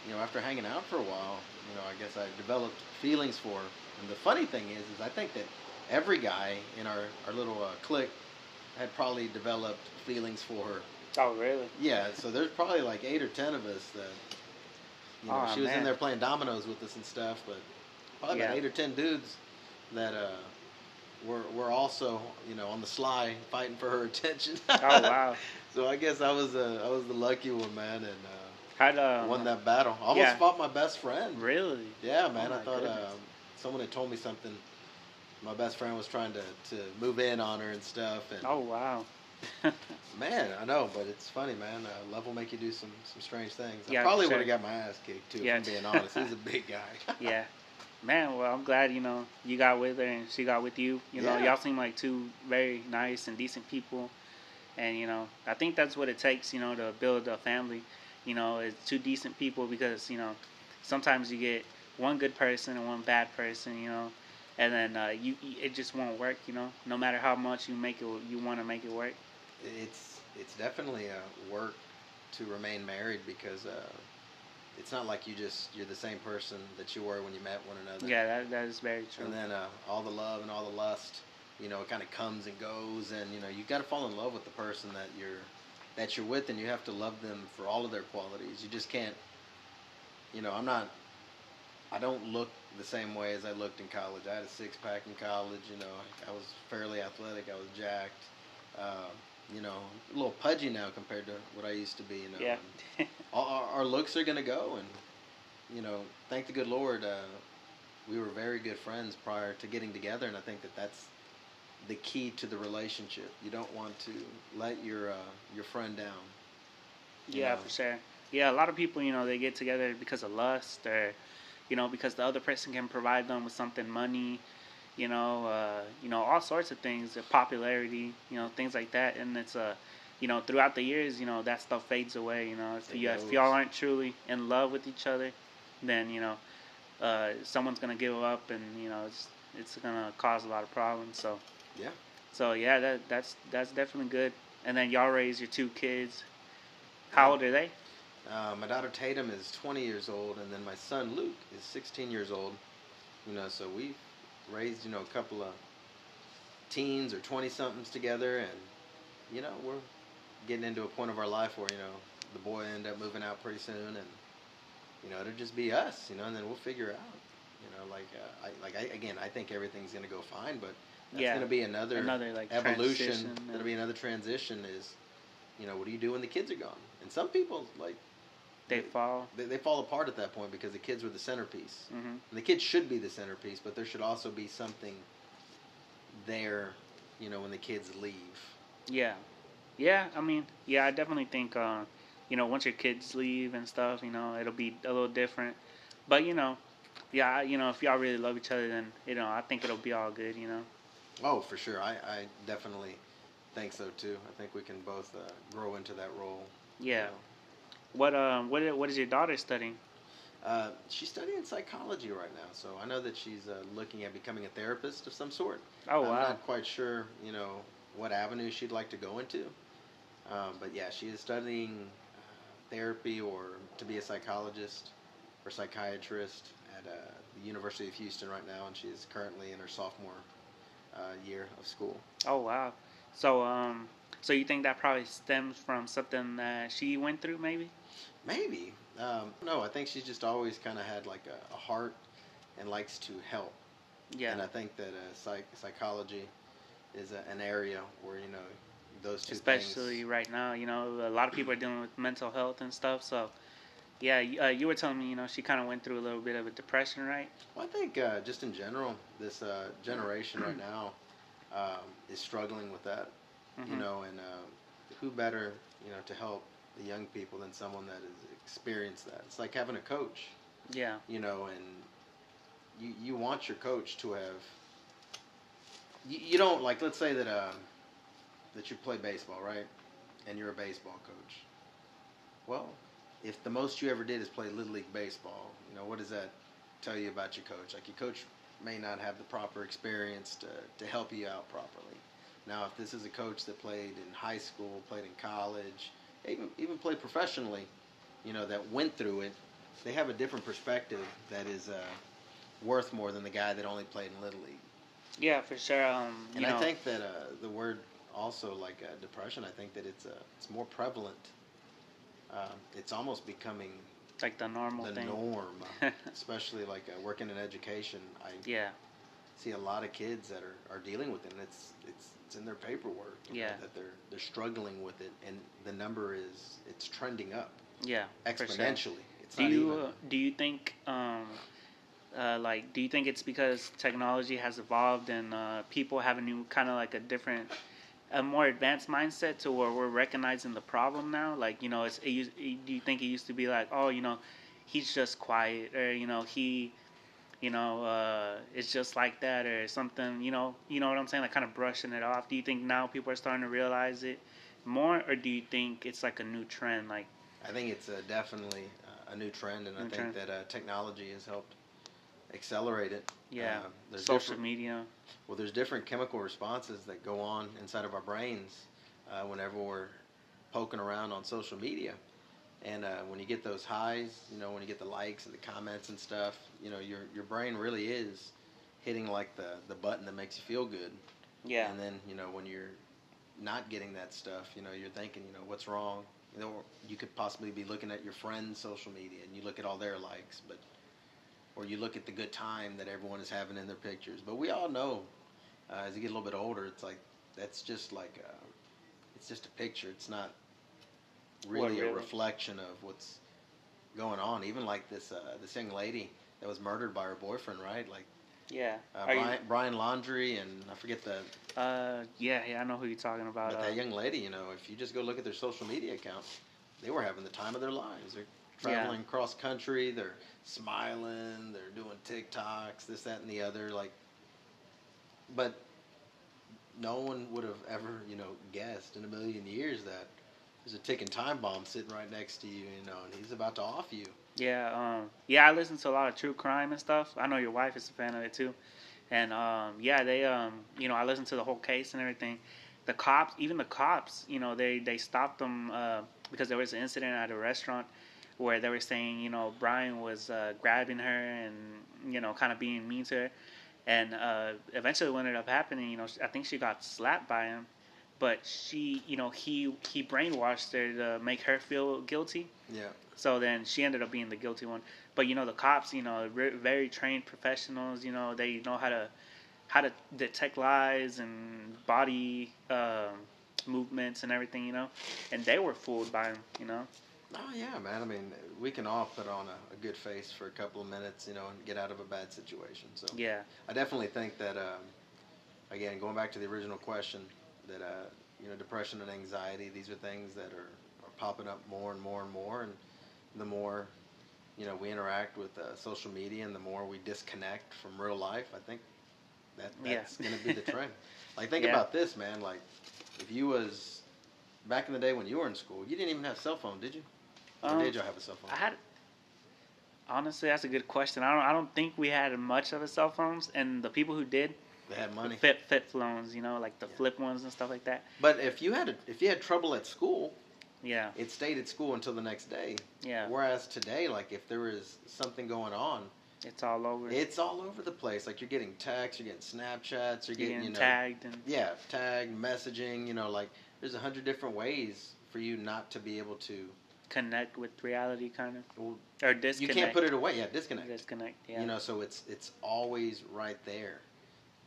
you know, after hanging out for a while, you know, I guess I developed feelings for her. And the funny thing is, is I think that every guy in our our little uh, clique had probably developed feelings for her. Oh really? Yeah, so there's probably like eight or ten of us that you know Aw, she was in there playing dominoes with us and stuff, but probably about eight or ten dudes that uh were were also you know on the sly fighting for her attention. Oh wow. so I guess I was uh, I was the lucky one, man, and How'd uh, um, won that battle. Almost yeah. fought my best friend. Really? Yeah, man. Oh I thought um, someone had told me something. My best friend was trying to, to move in on her and stuff, and Oh wow. Man, I know, but it's funny, man. Uh, love will make you do some some strange things. Yeah, I probably sure. would have got my ass kicked too. Yeah. If I'm being honest, he's a big guy. yeah. Man, well, I'm glad you know you got with her and she got with you. You know, Yeah. y'all seem like two very nice and decent people, and you know, I think that's what it takes. You know, to build a family. You know, is two decent people because you know, sometimes you get one good person and one bad person. You know, and then uh, you you- it just won't work. You know, no matter how much you make it, you want to make it work. it's it's definitely a work to remain married because uh, it's not like you just you're the same person that you were when you met one another. Yeah, that that is very true. And then uh, all the love and all the lust, you know, it kind of comes and goes, and you know, you got to fall in love with the person that you're that you're with, and you have to love them for all of their qualities. You just can't you know, I'm not. I don't look the same way as I looked in college. I had a six pack in college. You know, I was fairly athletic. I was jacked. Uh, you know, a little pudgy now compared to what I used to be. You know, Yeah. Our, our looks are gonna go, and you know, thank the good Lord, uh, we were very good friends prior to getting together, and I think that that's the key to the relationship. You don't want to let your uh, your friend down. you Yeah, know. for sure. Yeah, a lot of people, you know, they get together because of lust or, you know, because the other person can provide them with something, money, you know, uh, you know, all sorts of things, popularity, you know, things like that. And it's uh, you know, throughout the years, you know, that stuff fades away. You know, if you, if y'all aren't truly in love with each other, then you know, uh, someone's gonna give up, and you know, it's it's gonna cause a lot of problems. So Yeah. So yeah, that that's that's definitely good. And then y'all raise your two kids. How Yeah. old are they? Uh, my daughter Tatum is 20 years old, and then my son Luke is 16 years old. You know, so we've raised you know a couple of teens or 20 somethings together, and you know we're getting into a point of our life where you know the boy end up moving out pretty soon, and you know it'll just be us, you know, and then we'll figure it out. You know, like uh, I like I, again, I think everything's gonna go fine, but that's Yeah. gonna be another Another like evolution. That'll be another transition. Is you know what do you do when the kids are gone? And some people like They fall. they, they fall apart at that point because the kids were the centerpiece. hmm And the kids should be the centerpiece, but there should also be something there, you know, when the kids leave. Yeah, yeah. I mean, yeah. I definitely think, uh, you know, once your kids leave and stuff, you know, it'll be a little different. But you know, yeah, you know, if y'all really love each other, then you know, I think it'll be all good. You know. Oh, for sure. I, I definitely think so too. I think we can both uh, grow into that role. you Yeah. know. What um, what what is your daughter studying? Uh, she's studying psychology right now, so I know that she's uh, looking at becoming a therapist of some sort. Oh wow! I'm not quite sure, you know, what avenue she'd like to go into. Um, but yeah, she is studying uh, therapy or to be a psychologist or psychiatrist at uh, the University of Houston right now, and she is currently in her sophomore year of school. Oh wow. So um, so you think that probably stems from something that she went through, maybe? Maybe. Um, no, I think she's just always kind of had like a, a heart and likes to help. Yeah. And I think that uh, psych- psychology is a, an area where, you know, those two Especially things. right now, you know, a lot of people are dealing with mental health and stuff. So, yeah, you- uh, you were telling me, you know, she kind of went through a little bit of a depression, right? Well, I think uh, just in general, this uh, generation right now um, is struggling with that. You Mhm. know, and uh, who better, you know, to help the young people than someone that has experienced that? It's like having a coach, Yeah. you know, and you you want your coach to have. You, you don't like. Let's say that um, that you play baseball, right? And you're a baseball coach. Well, if the most you ever did is play little league baseball, you know what does that tell you about your coach? Like your coach may not have the proper experience to to help you out properly. Now, if this is a coach that played in high school, played in college, even even played professionally, you know that went through it, they have a different perspective that is uh, worth more than the guy that only played in little league. Yeah, for sure. Um, you And know, I think that uh, the word also like uh, depression, I think that it's uh, it's more prevalent. Um, it's almost becoming like the normal the thing. norm, especially like uh, working in education. I Yeah. see a lot of kids that are, are dealing with it, and it's it's it's in their paperwork. know, Yeah. that they're they're struggling with it, and the number is it's trending up Yeah. for sure. exponentially. It's Do you even. uh, do you think um, uh, like do you think it's because technology has evolved and uh, people have a new kind of like a different a more advanced mindset to where we're recognizing the problem now? Like you know it's it, it, do you think it used to be like oh you know he's just quiet or you know he you know uh, it's just like that or something you know you know what I'm saying? Like kind of brushing it off. Do you think now people are starting to realize it more or do you think it's like a new trend? Like I think it's uh, definitely uh, a new trend, and I think trend. that uh, technology has helped accelerate it. yeah Uh, there's social different- media Well, there's different chemical responses that go on inside of our brains uh, whenever we're poking around on social media. And uh, when you get those highs, you know, when you get the likes and the comments and stuff, you know, your your brain really is hitting like the the button that makes you feel good. yeah And then, you know, when you're not getting that stuff, you know, you're thinking, you know, what's wrong? You know, you could possibly be looking at your friend's social media and you look at all their likes, but or you look at the good time that everyone is having in their pictures. But we all know, uh, as you get a little bit older, it's like that's just like a, it's just a picture. It's not really, really? a reflection of what's going on. Even like this uh, this young lady that was murdered by her boyfriend, right? Like Yeah. uh, Are you- Brian, Brian Laundrie and I forget the uh, yeah, yeah, I know who you're talking about. but uh, that young lady, you know, if you just go look at their social media accounts, they were having the time of their lives. They're Yeah. traveling cross country. They're smiling. They're doing TikToks, this, that, and the other. Like, but no one would have ever, you know, guessed in a million years that there's a ticking time bomb sitting right next to you, you know, and he's about to off you. Yeah, um, yeah, I listen to a lot of true crime and stuff. I know your wife is a fan of it too, and um, yeah, they, um, you know, I listened to the whole case and everything. The cops, even the cops, you know, they they stopped them uh, because there was an incident at a restaurant where they were saying, you know, Brian was uh, grabbing her and you know, kind of being mean to her, and uh, eventually, what ended up happening, you know, I think she got slapped by him, but she, you know, he he brainwashed her to make her feel guilty. Yeah. So then she ended up being the guilty one. But you know the cops, you know, re- very trained professionals. You know they know how to how to detect lies and body um, movements and everything. You know, and they were fooled by him. You know. Oh yeah, man. I mean, we can all put on a, a good face for a couple of minutes, you know, and get out of a bad situation. So Yeah. I definitely think that, um, again, going back to the original question, that uh, you know, depression and anxiety, these are things that are, are popping up more and more and more, and the more you know we interact with uh, social media, and the more we disconnect from real life, I think that Yeah. that's going to be the trend. Like, think Yeah. about this, man. Like, if you was back in the day when you were in school, you didn't even have a cell phone, did you? Or Um, did y'all have a cell phone? I had. Honestly, that's a good question. I don't. I don't think we had much of a cell phones, and the people who did, they had money. fit fit phones, you know, like the flip ones and stuff like that. But if you had a, if you had trouble at school, Yeah. it stayed at school until the next day. Yeah. Whereas today, like if there is something going on, It's all over. it's all over the place. Like you're getting texts, you're getting Snapchats, you're You're getting getting you know, tagged and yeah, tagged messaging. You know, like there's a hundred different ways for you not to be able to. Connect with reality, kind of, Well, or disconnect. you can't put it away. Yeah, disconnect. Disconnect. Yeah. You know, so it's it's always right there.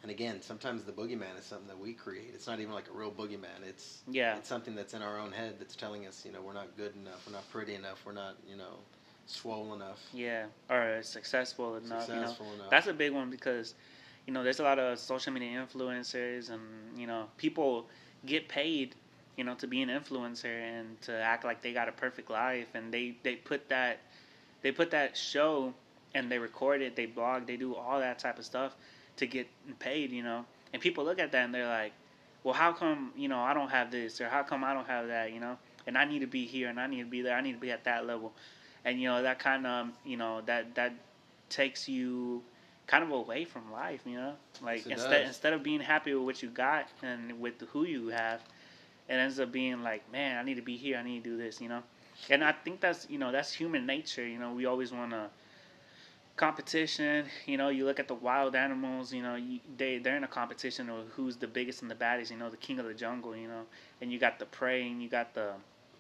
And again, sometimes the boogeyman is something that we create. It's not even like a real boogeyman. It's Yeah. it's something that's in our own head that's telling us, you know, we're not good enough, we're not pretty enough, we're not, you know, swole enough, Yeah, or successful enough. successful you know, enough. that's a big one because you know there's a lot of social media influencers, and you know people get paid, you know, to be an influencer and to act like they got a perfect life, and they they put that they put that show and they record it, they blog, they do all that type of stuff to get paid, you know, and people look at that and they're like, well, how come you know I don't have this? Or how come I don't have that, you know, and I need to be here and I need to be there, I need to be at that level. And you know that kind of you know that that takes you kind of away from life you know? Like Yes, instead does. instead of being happy with what you got and with who you have it ends up being like man i need to be here. I need to do this you know? And i think that's you know that's human nature you know? We always want to competition you know? You look at the wild animals you know? You, they they're in a competition of who's the biggest and the baddest you know? The king of the jungle you know? And you got the prey and you got the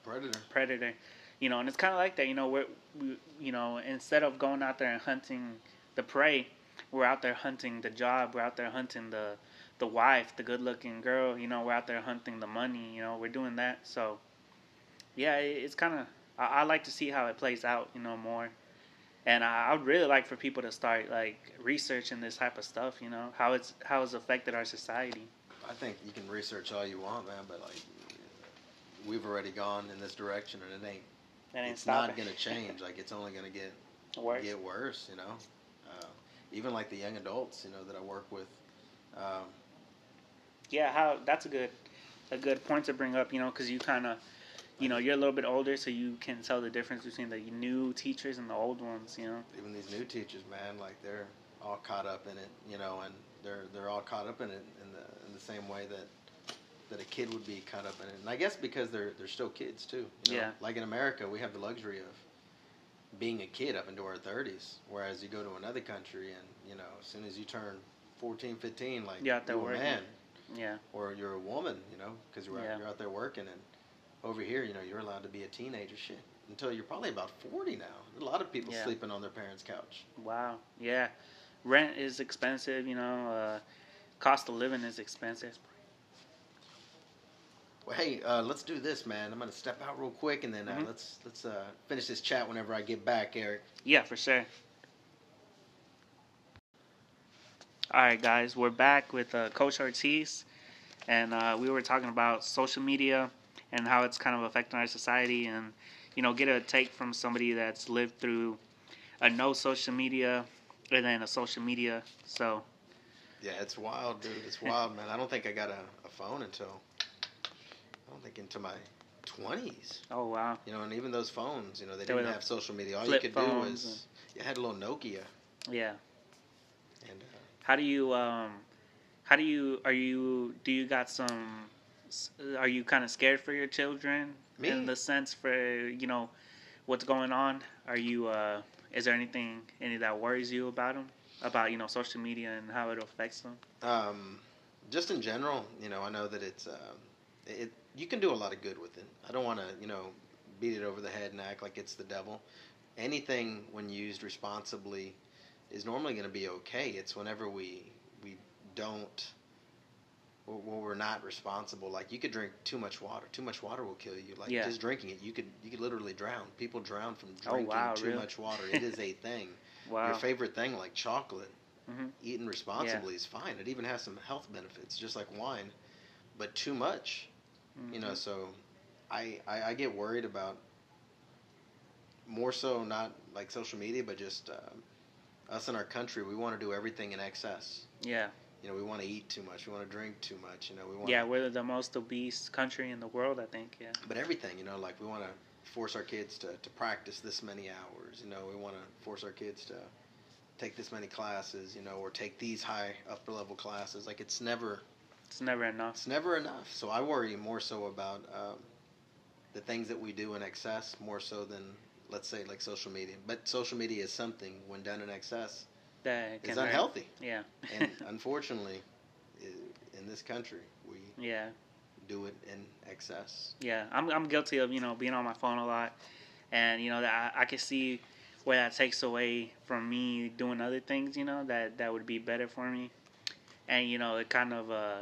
Predator. predator you know? And it's kind of like that you know? We're we, you know instead of going out there and hunting the prey we're out there hunting the job. We're out there hunting the the wife the good looking girl you know we're out there hunting the money you know we're doing that so yeah it, it's kind of I, I like to see how it plays out you know more and I, I would really like for people to start like researching this type of stuff you know how it's how it's affected our society I think you can research all you want, man, but like we've already gone in this direction and it ain't and ain't it's not going to change. Like it's only going to get worse get worse, you know. Uh, even like the young adults, you know, that I work with. Um, Yeah, how that's a good a good point to bring up, you know, because you kind of, you know, you're a little bit older, so you can tell the difference between the new teachers and the old ones, you know. even these new teachers, man, like they're all caught up in it, you know, and they're they're all caught up in it in the in the same way that that a kid would be caught up in it. And I guess because they're they're still kids too. You know? Yeah. Like in America, we have the luxury of being a kid up into our 30s, whereas you go to another country and you know, as soon as you turn 14, 15, like out there you're a man Yeah, or you're a woman, you know, because you're, out- Yeah. you're out there working and over here, you know, you're allowed to be a teenager shit until you're probably about 40 now. A lot of people Yeah. sleeping on their parents' couch. Wow. Yeah. Rent is expensive. You know, uh, cost of living is expensive. Well, hey, uh, let's do this, man. I'm gonna step out real quick, and then uh, Mhm. let's let's uh, finish this chat whenever I get back, Eric. Yeah, for sure. All right, guys, we're back with uh, Coach Ortiz, and uh, we were talking about social media and how it's kind of affecting our society, and you know, get a take from somebody that's lived through a no social media and then a social media. So Yeah, it's wild, dude. It's wild, man. I don't think I got a, a phone until I don't think into my 20s. Oh wow. You know, and even those phones, you know, they They didn't have social media. All you could do was you had a little Nokia, Yeah. How do you um how do you are you do you got some are you kind of scared for your children Me? in the sense for you know what's going on? Are you uh is there anything any that worries you about them about you know social media and how it affects them? Um, just in general, you know, I know that it's um, it. You can do a lot of good with it. I don't want to, you know, beat it over the head and act like it's the devil. Anything when used responsibly is normally going to be okay. It's whenever we we don't when we're not responsible. Like you could drink too much water. Too much water will kill you. Like Yeah. just drinking it, you could you could literally drown. People drown from Oh, drinking wow, too really? much water. It is a thing. Wow. Your favorite thing, like chocolate, Mhm. eaten responsibly is fine. It even has some health benefits, just like wine. But too much, you know. Mhm. So, I, I I get worried about more so not like social media, but just um, us in our country. We want to do everything in excess. Yeah. You know, we want to eat too much. We want to drink too much. You know, we want Yeah, we're the most obese country in the world, I think. Yeah. but everything. You know, like we want to force our kids to, to practice this many hours. You know, we want to force our kids to take this many classes. You know, or take these high upper level classes. Like it's never It's never enough. it's never enough. So I worry more so about um, the things that we do in excess more so than let's say like social media. But social media is something when done in excess That can is unhealthy. Yeah. and unfortunately, in this country, we yeah. do it in excess. Yeah, I'm I'm guilty of you know being on my phone a lot, and you know that I, I can see where that takes away from me doing other things. You know that that would be better for me, and you know it kind of uh,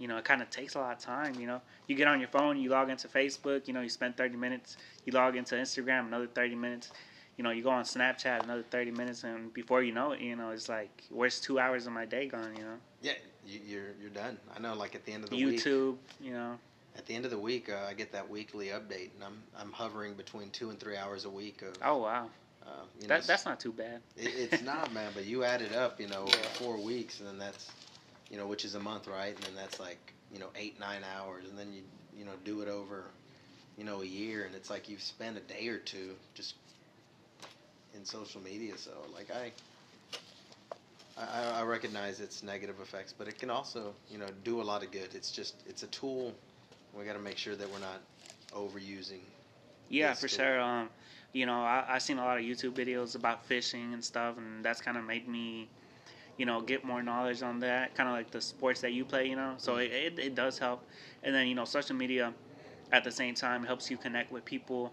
you know it kind of takes a lot of time. You know, you get on your phone, you log into Facebook. You know, you spend 30 minutes. You log into Instagram, another 30 minutes. You know, you go on Snapchat, another 30 minutes, and before you know it, you know it's like where's two hours of my day gone? You know, Yeah, you, you're you're done. I know. Like at the end of the week, YouTube. You know, at the end of the week, uh, I get that weekly update, and I'm I'm hovering between two and three hours a week of. oh wow, Uh, you know, that's not too bad. It, it's not, man. But you add it up, you know, Yeah. four weeks, and then that's, you know, which is a month, right? And then that's like, you know, eight nine hours, and then you, you know, do it over, you know, a year, and it's like you've spent a day or two just in social media. So, like, I, I, I recognize its negative effects, but it can also, you know, do a lot of good. It's just, it's a tool. We got to make sure that we're not overusing. Yeah, for tool. sure. Um, you know, I I seen a lot of YouTube videos about fishing and stuff, and that's kind of made me, you know, get more knowledge on that. Kind of like the sports that you play, you know. So it, it it does help, and then you know, social media, at the same time, helps you connect with people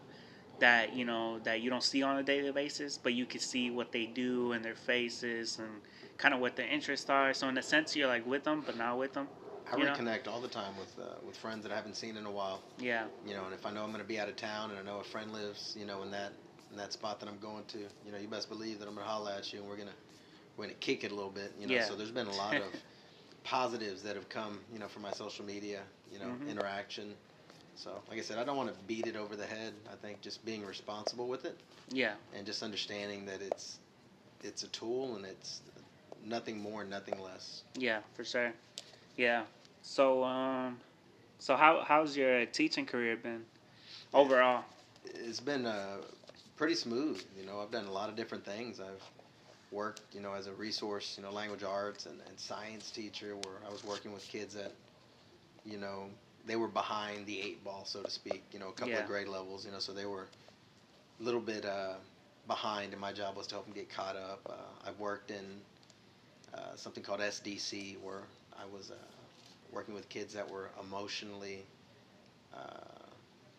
that you know that you don't see on a daily basis, but you can see what they do and their faces and kind of what their interests are. So in a sense, you're like with them, but not with them. I You know? reconnect all the time with uh, with friends that I haven't seen in a while. Yeah, you know, and if I know I'm going to be out of town and I know a friend lives, you know, in that in that spot that I'm going to, you know, you best believe that I'm going to holla at you and we're going to going to kick it a little bit, you know. Yeah. So there's been a lot of positives that have come, you know, from my social media, you know, Mhm. interaction. So, like I said, I don't want to beat it over the head. I think just being responsible with it yeah, and just understanding that it's it's a tool and it's nothing more, nothing less. Yeah, for sure. Yeah. So um so how how's your teaching career been overall? it's been uh, pretty smooth. You know, I've done a lot of different things. I've worked, you know, as a resource, you know, language arts and, and science teacher, where I was working with kids that, you know, they were behind the eight ball, so to speak. You know, a couple Yeah. of grade levels. You know, so they were a little bit uh, behind, and my job was to help them get caught up. Uh, I've worked in uh, something called SDC, where I was uh, working with kids that were emotionally uh,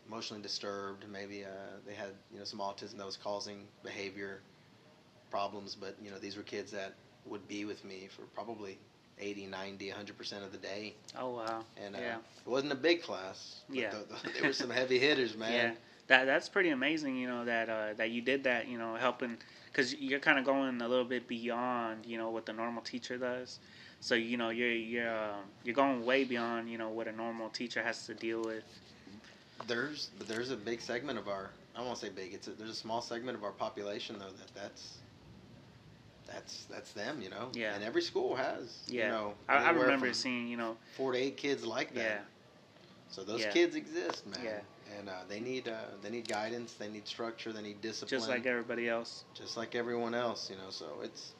emotionally disturbed. Maybe uh, they had you know some autism that was causing behavior problems. But you know these were kids that would be with me for probably 80, 90, 100 percent of the day. Oh wow. And uh, Yeah. it wasn't a big class. But Yeah. th- th- there were some heavy hitters, man. Yeah, that that's pretty amazing. You know that uh, that you did that. You know, helping because you're kind of going a little bit beyond you know what the normal teacher does. So you know you're you're uh, you're going way beyond you know what a normal teacher has to deal with. There's there's a big segment of our I won't say big. It's a, there's a small segment of our population though that that's that's that's them, you know. Yeah. And every school has. Yeah, You know, I, I remember seeing you know four to eight kids like that. yeah So those Yeah. kids exist, man. Yeah. And uh, they need uh, they need guidance. They need structure. They need discipline. just like everybody else. just like everyone else, you know. So it's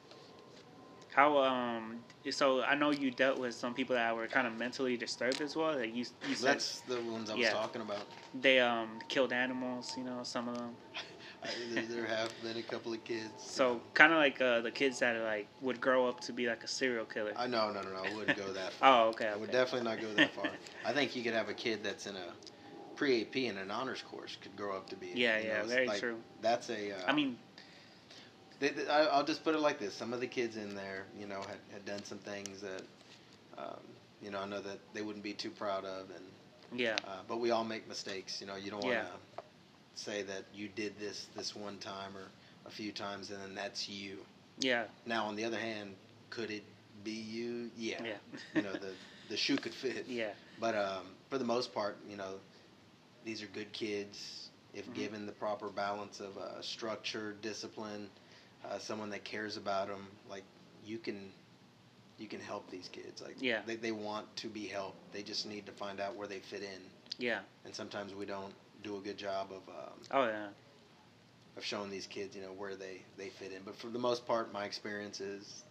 How um so I know you dealt with some people that were kind of mentally disturbed as well. That you you said that's the ones I was Yeah. talking about. they um killed animals. You know some of them. I, there, there have been a couple of kids. So kind of like uh, the kids that like would grow up to be like a serial killer. I no no no no. I wouldn't go that far. Oh, okay. I would definitely not go that far. I think you could have a kid that's in a pre AP and an honors course could grow up to be. Yeah, you know, yeah, very like- true. That's a. Uh, I mean, They, they- I, I'll just put it like this: some of the kids in there, you know, had, had done some things that, um, you know, I know that they wouldn't be too proud of, and yeah, uh, but we all make mistakes. You know, you don't want to Yeah. Say that you did this this one time or a few times, and then that's you. yeah, Now, on the other hand, could it be you? Yeah. yeah, you know, the the shoe could fit. yeah, But um, for the most part, you know, these are good kids if Mhm. given the proper balance of uh, structure, discipline, uh, someone that cares about them. Like you can, you can help these kids. Like Yeah. they they want to be helped. They just need to find out where they fit in. yeah. And sometimes we don't do a good job of um, Oh yeah, of showing these kids, you know, where they they fit in. But for the most part, my experience is,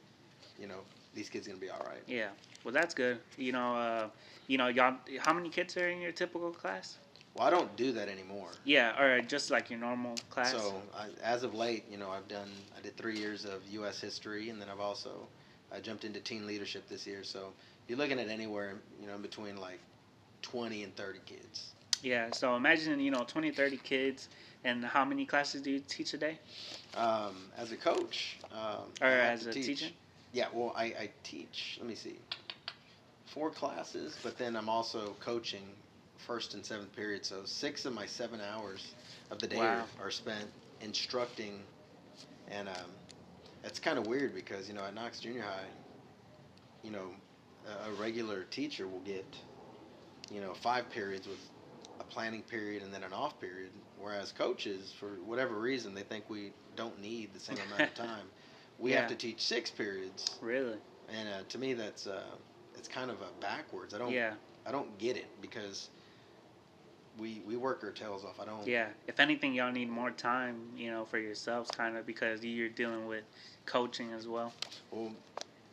you know, these kids are gonna be all right. yeah. Well, that's good. You know, uh, you know, y'all. How many kids are in your typical class? Well, I don't do that anymore. Yeah, or just like your normal class. So I, as of late, you know, I've done I did three years of U.S. history, and then I've also I jumped into teen leadership this year. So you're looking at anywhere, you know, in between like 20 and 30 kids. Yeah. So imagine you know 20, 30 kids, and how many classes do you teach a day? Um, as a coach, um, Or as a teach- teacher? Yeah, well, I, I teach. Let me see, four classes, but then I'm also coaching first and seventh period. So six of my seven hours of the day Wow. are, are spent instructing, and um, it's kind of weird because you know at Knox Junior High, you know, a, a regular teacher will get, you know, five periods with planning period and then an off period, whereas coaches, for whatever reason, they think we don't need the same amount of time. We Yeah. have to teach six periods, Really? and uh, to me that's uh, it's kind of a backwards. I don't Yeah, I don't get it because we we work our tails off. I don't. yeah. If anything, y'all need more time, you know, for yourselves, kind of, because you're dealing with coaching as well. Well,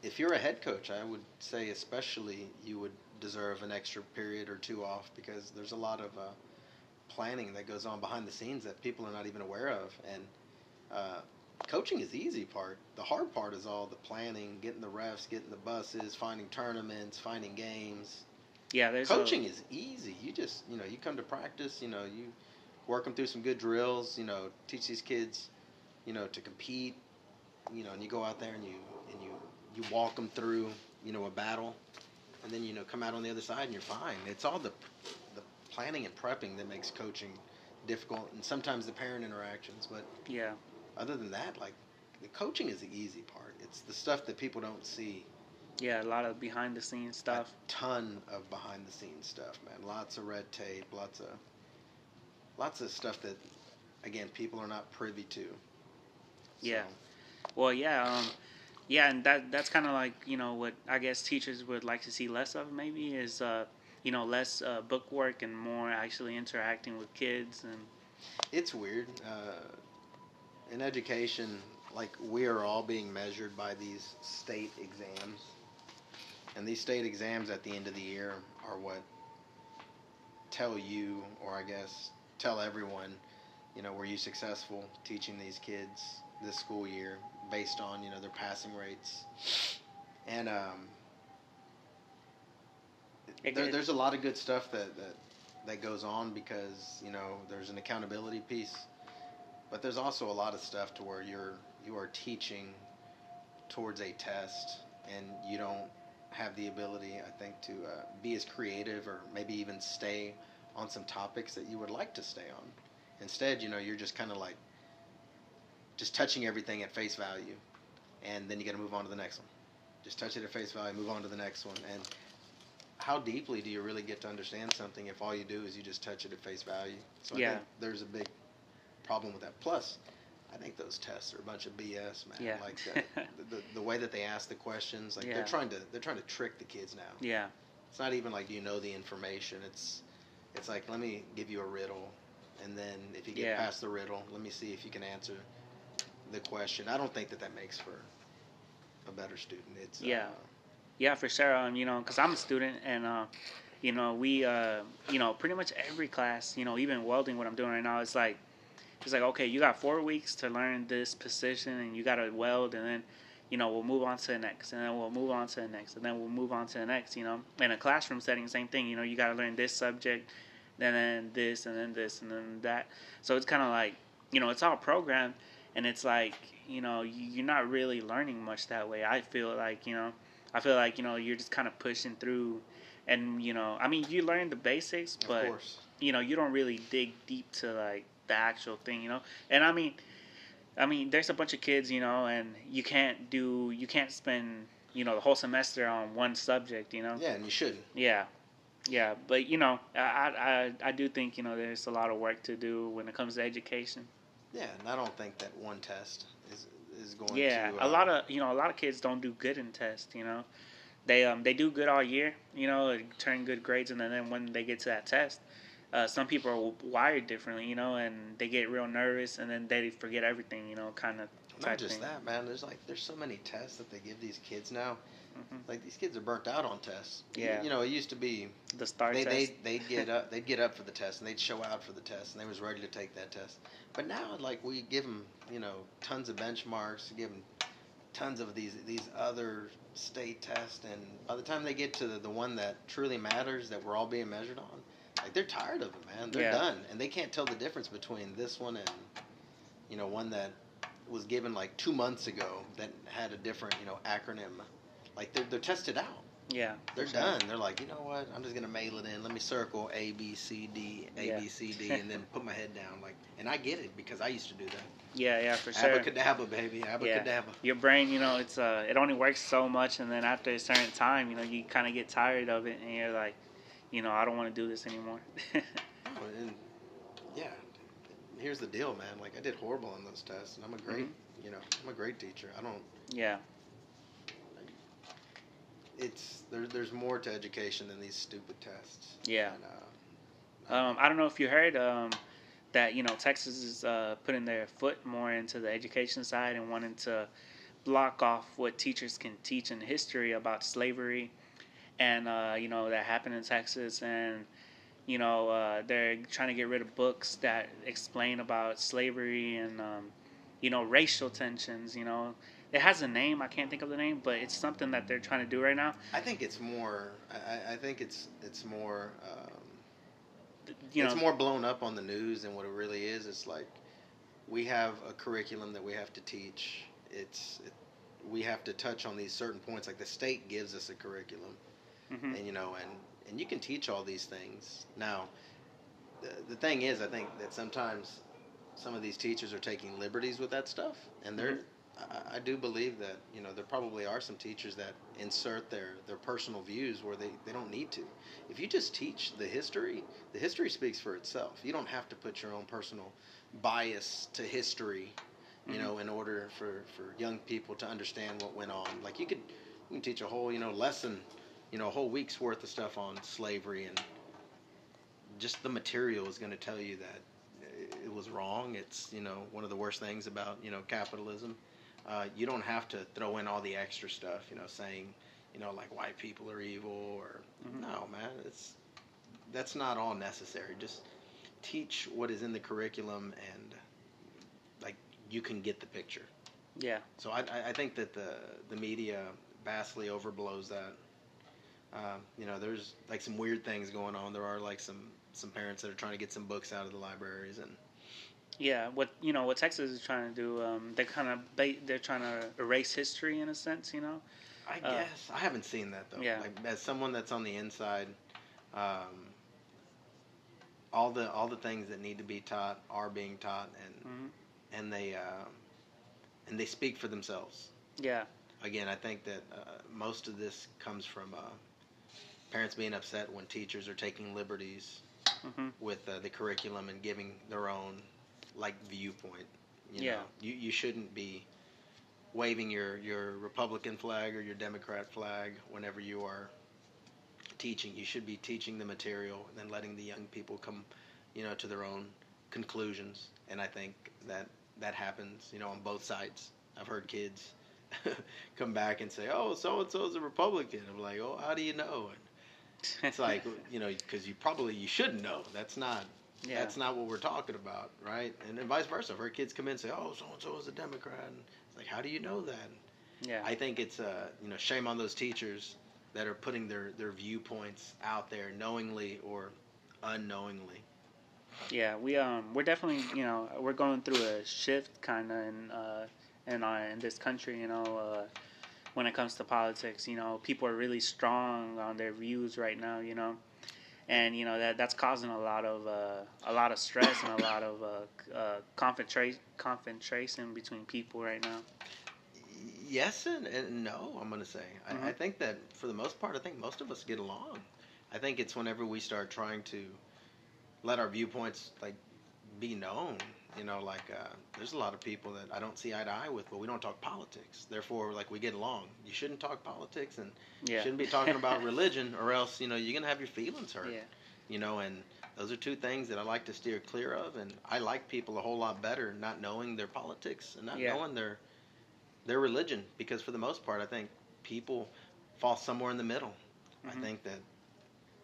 if you're a head coach, I would say especially you would deserve an extra period or two off because there's a lot of uh, planning that goes on behind the scenes that people are not even aware of. And uh, coaching is the easy part. The hard part is all the planning, getting the refs, getting the buses, finding tournaments, finding games. Yeah, there's Coaching A, is easy. You just you know you come to practice. You know you work them through some good drills. You know teach these kids, you know to compete. You know and you go out there and you and you you walk them through you know a battle, and then you know come out on the other side and you're fine. It's all the the planning and prepping that makes coaching difficult, and sometimes the parent interactions. But yeah, other than that, like the coaching is the easy part. It's the stuff that people don't see. yeah. A lot of behind the scenes stuff. A ton of behind the scenes stuff, man. Lots of red tape, lots of lots of stuff that again people are not privy to. Yeah. Well, yeah, um, yeah, and that that's kind of like you know what I guess teachers would like to see less of maybe is uh, you know less uh, book work and more actually interacting with kids and It's weird. Uh, in education, like we are all being measured by these state exams. And these state exams at the end of the year are what tell you, or I guess tell everyone, you know, were you successful teaching these kids this school year based on, you know, their passing rates. And um, there, there's a lot of good stuff that, that that goes on because you know there's an accountability piece, but there's also a lot of stuff to where you're you are teaching towards a test and you don't have the ability, I think, to uh, be as creative or maybe even stay on some topics that you would like to stay on. Instead, you know, you're just kind of like just touching everything at face value, and then you got to move on to the next one. Just touch it at face value, move on to the next one, and how deeply do you really get to understand something if all you do is you just touch it at face value? So Yeah. I think there's a big problem with that. Plus, I think those tests are a bunch of BS, man. Yeah. Like the, the, the way that they ask the questions, like Yeah. they're trying to they're trying to trick the kids now. yeah, It's not even like do you know the information. It's it's like let me give you a riddle, and then if you get Yeah. past the riddle, let me see if you can answer the question. I don't think that that makes for a better student. It's Yeah. Uh, yeah, for sure. Um, you know, because I'm a student, and uh, you know, we, uh, you know, pretty much every class, you know, even welding, what I'm doing right now, it's like, it's like, okay, you got four weeks to learn this position, and you got to weld, and then, you know, we'll move on to the next, and then we'll move on to the next, and then we'll move on to the next. You know, in a classroom setting, same thing. You know, you got to learn this subject, then then this, and then this, and then that. So it's kind of like, you know, it's all programmed, and it's like, you know, you- you're not really learning much that way. I feel like, you know, I feel like you know you're just kind of pushing through, and you know, I mean, you learn the basics, but you know, you don't really dig deep to like the actual thing, you know. And I mean, I mean, there's a bunch of kids, you know, and you can't do, you can't spend, you know, the whole semester on one subject, you know. Yeah, and you shouldn't. Yeah, yeah, but you know, I I I do think you know there's a lot of work to do when it comes to education. Yeah, and I don't think that one test is is going Yeah, to. a lot uh, of you know a lot of kids don't do good in tests. You know, they um they do good all year. You know, turn good grades, and then when they get to that test, uh, some people are wired differently. You know, and they get real nervous, and then they forget everything. You know, kind of Not just thing. that, man. There's like there's so many tests that they give these kids now. Mhm. Like these kids are burnt out on tests. Yeah. You know, it used to be The STAAR they test. they they'd get up they'd get up for the test and they'd show out for the test and they was ready to take that test. But now like we give them you know tons of benchmarks, give them tons of these these other state tests, and by the time they get to the, the one that truly matters that we're all being measured on, like they're tired of it, man. They're Yeah. done and they can't tell the difference between this one and you know one that was given like two months ago that had a different you know acronym. Like they're they're tested out. yeah, They're sure. done. They're like, you know what? I'm just gonna mail it in. Let me circle A B C D A Yeah. B C D and then put my head down. Like, and I get it because I used to do that. Yeah, yeah, for sure. Abracadabra, baby. Abracadabra. Your brain, you know, it's uh, it only works so much, and then after a certain time, you know, you kind of get tired of it, and you're like, you know, I don't want to do this anymore. Oh, and yeah, here's the deal, man. Like, I did horrible on those tests, and I'm a great, Mm-hmm. you know, I'm a great teacher. I don't. yeah, It's there, There's more to education than these stupid tests. yeah. And, uh, Um, I don't know if you heard um, that you know Texas is uh, putting their foot more into the education side and wanting to block off what teachers can teach in history about slavery, and uh, you know that happened in Texas, and you know uh, they're trying to get rid of books that explain about slavery and um, you know racial tensions. You know, it has a name I can't think of the name, but it's something that they're trying to do right now. I think it's more. I, I- think it's it's more. Um, You know, it's more blown up on the news than what it really is. It's like we have a curriculum that we have to teach. It's it, we have to touch on these certain points. Like the state gives us a curriculum, mhm. and you know, and and you can teach all these things. Now, the the thing is, I think that sometimes some of these teachers are taking liberties with that stuff, and they're. I, I do believe that you know there probably are some teachers that insert their, their personal views where they, they don't need to. If you just teach the history, the history speaks for itself. You don't have to put your own personal bias to history, you Mhm. know, in order for, for young people to understand what went on. Like you could you can teach a whole, you know, lesson, you know, a whole week's worth of stuff on slavery and just the material is going to tell you that it was wrong. It's, you know, one of the worst things about, you know, capitalism. Uh, you don't have to throw in all the extra stuff, you know, saying, you know, like white people are evil or Mhm. no, man, it's that's not all necessary. Just teach what is in the curriculum and like you can get the picture. yeah, So I, I- I think that the the media vastly overblows that. Um, you know, there's like some weird things going on. There are like some some parents that are trying to get some books out of the libraries and Yeah, what you know, what Texas is trying to do, um, they're kind of ba- they're trying to erase history in a sense, you know. I Uh, guess I haven't seen that though. yeah. Like, as someone that's on the inside, um, all the all the things that need to be taught are being taught, and hmm and they uh, and they speak for themselves. Yeah, Again, I think that uh, most of this comes from uh, parents being upset when teachers are taking liberties hmm with uh, the curriculum and giving their own like viewpoint. You Yeah. know, you you shouldn't be waving your your Republican flag or your Democrat flag whenever you are teaching. You should be teaching the material and then letting the young people come, you know, to their own conclusions. And I think that that happens, you know, on both sides. I've heard kids come back and say, "Oh, so and so is a Republican." I'm like, "Oh, how do you know?" And it's like, you know, because you probably you shouldn't know. That's not yeah, that's not what we're talking about, right? And then vice versa. I've heard kids come in and say, "Oh, so and so is a Democrat." And it's like, how do you know that? yeah, I think it's uh, you know, shame on those teachers that are putting their their viewpoints out there knowingly or unknowingly. yeah. We um, we're definitely you know we're going through a shift kind of in uh, in uh, in this country, you know. Uh, when it comes to politics, you know, people are really strong on their views right now, you know, and you know that that's causing a lot of uh, a lot of stress and a lot of uh, uh, confrontation confrontation between people right now. Yes and, and no. I'm gonna say. I, I Mhm. think that for the most part, I think most of us get along. I think it's whenever we start trying to let our viewpoints like be known. You know, like uh, there's a lot of people that I don't see eye to eye with, but we don't talk politics. Therefore, like we get along. You shouldn't talk politics and Yeah, shouldn't be talking about religion, or else you know you're gonna have your feelings hurt. Yeah, You know, and those are two things that I like to steer clear of. And I like people a whole lot better not knowing their politics and not Yeah. knowing their their religion, because for the most part, I think people fall somewhere in the middle. I Mhm. think that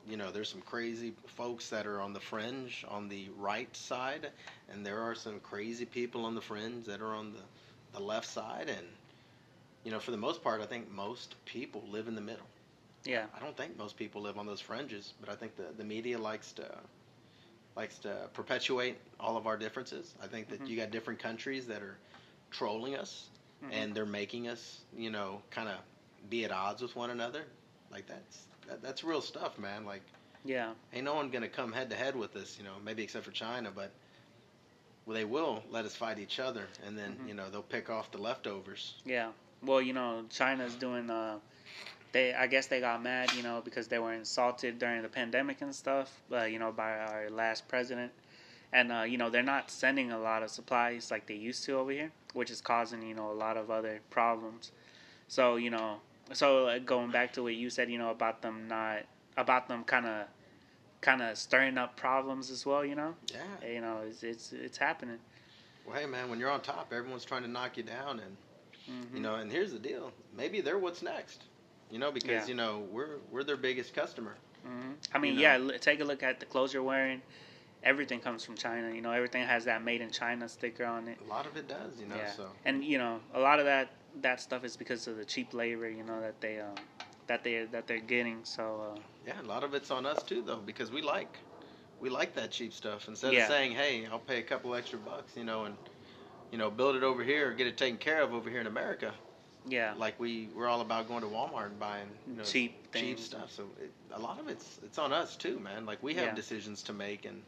you know there's some crazy folks that are on the fringe on the right side, and there are some crazy people on the fringe that are on the the left side, and you know for the most part, I think most people live in the middle. yeah, I don't think most people live on those fringes, but I think the, the media likes to likes to perpetuate all of our differences. I think that Mhm. you got different countries that are trolling us Mhm. and they're making us, you know, kind of be at odds with one another. Like that's that, that's real stuff, man. Like yeah, ain't no one gonna come head to head with us, you know, maybe except for China, but well, they will let us fight each other, and then Mhm. you know they'll pick off the leftovers. yeah. Well, you know, China's doing. Uh, they, I guess, they got mad, you know, because they were insulted during the pandemic and stuff. Uh, you know, by our last president, and uh, you know, they're not sending a lot of supplies like they used to over here, which is causing you know a lot of other problems. So you know, so uh, going back to what you said, you know, about them not, about them kind of, kind of stirring up problems as well. You know, Yeah. you know, it's it's it's happening. Well, hey, man, when you're on top, everyone's trying to knock you down, and hmm You know, and here's the deal: maybe they're what's next. You know, because Yeah. you know we're we're their biggest customer. hmm I mean, know. yeah. Take a look at the clothes you're wearing. Everything comes from China. You know, everything has that "Made in China" sticker on it. A lot of it does, you know. yeah. So And you know, a lot of that that stuff is because of the cheap labor. You know that they um, that they that they're getting. So uh, yeah, a lot of it's on us too, though, because we like we like that cheap stuff. Instead Yeah. of saying, "Hey, I'll pay a couple extra bucks," you know, and you know, build it over here, or get it taken care of over here in America. yeah, Like we we're all about going to Walmart and buying you know, cheap cheap stuff. So it, a lot of it's it's on us too, man. Like we have Yeah. decisions to make, and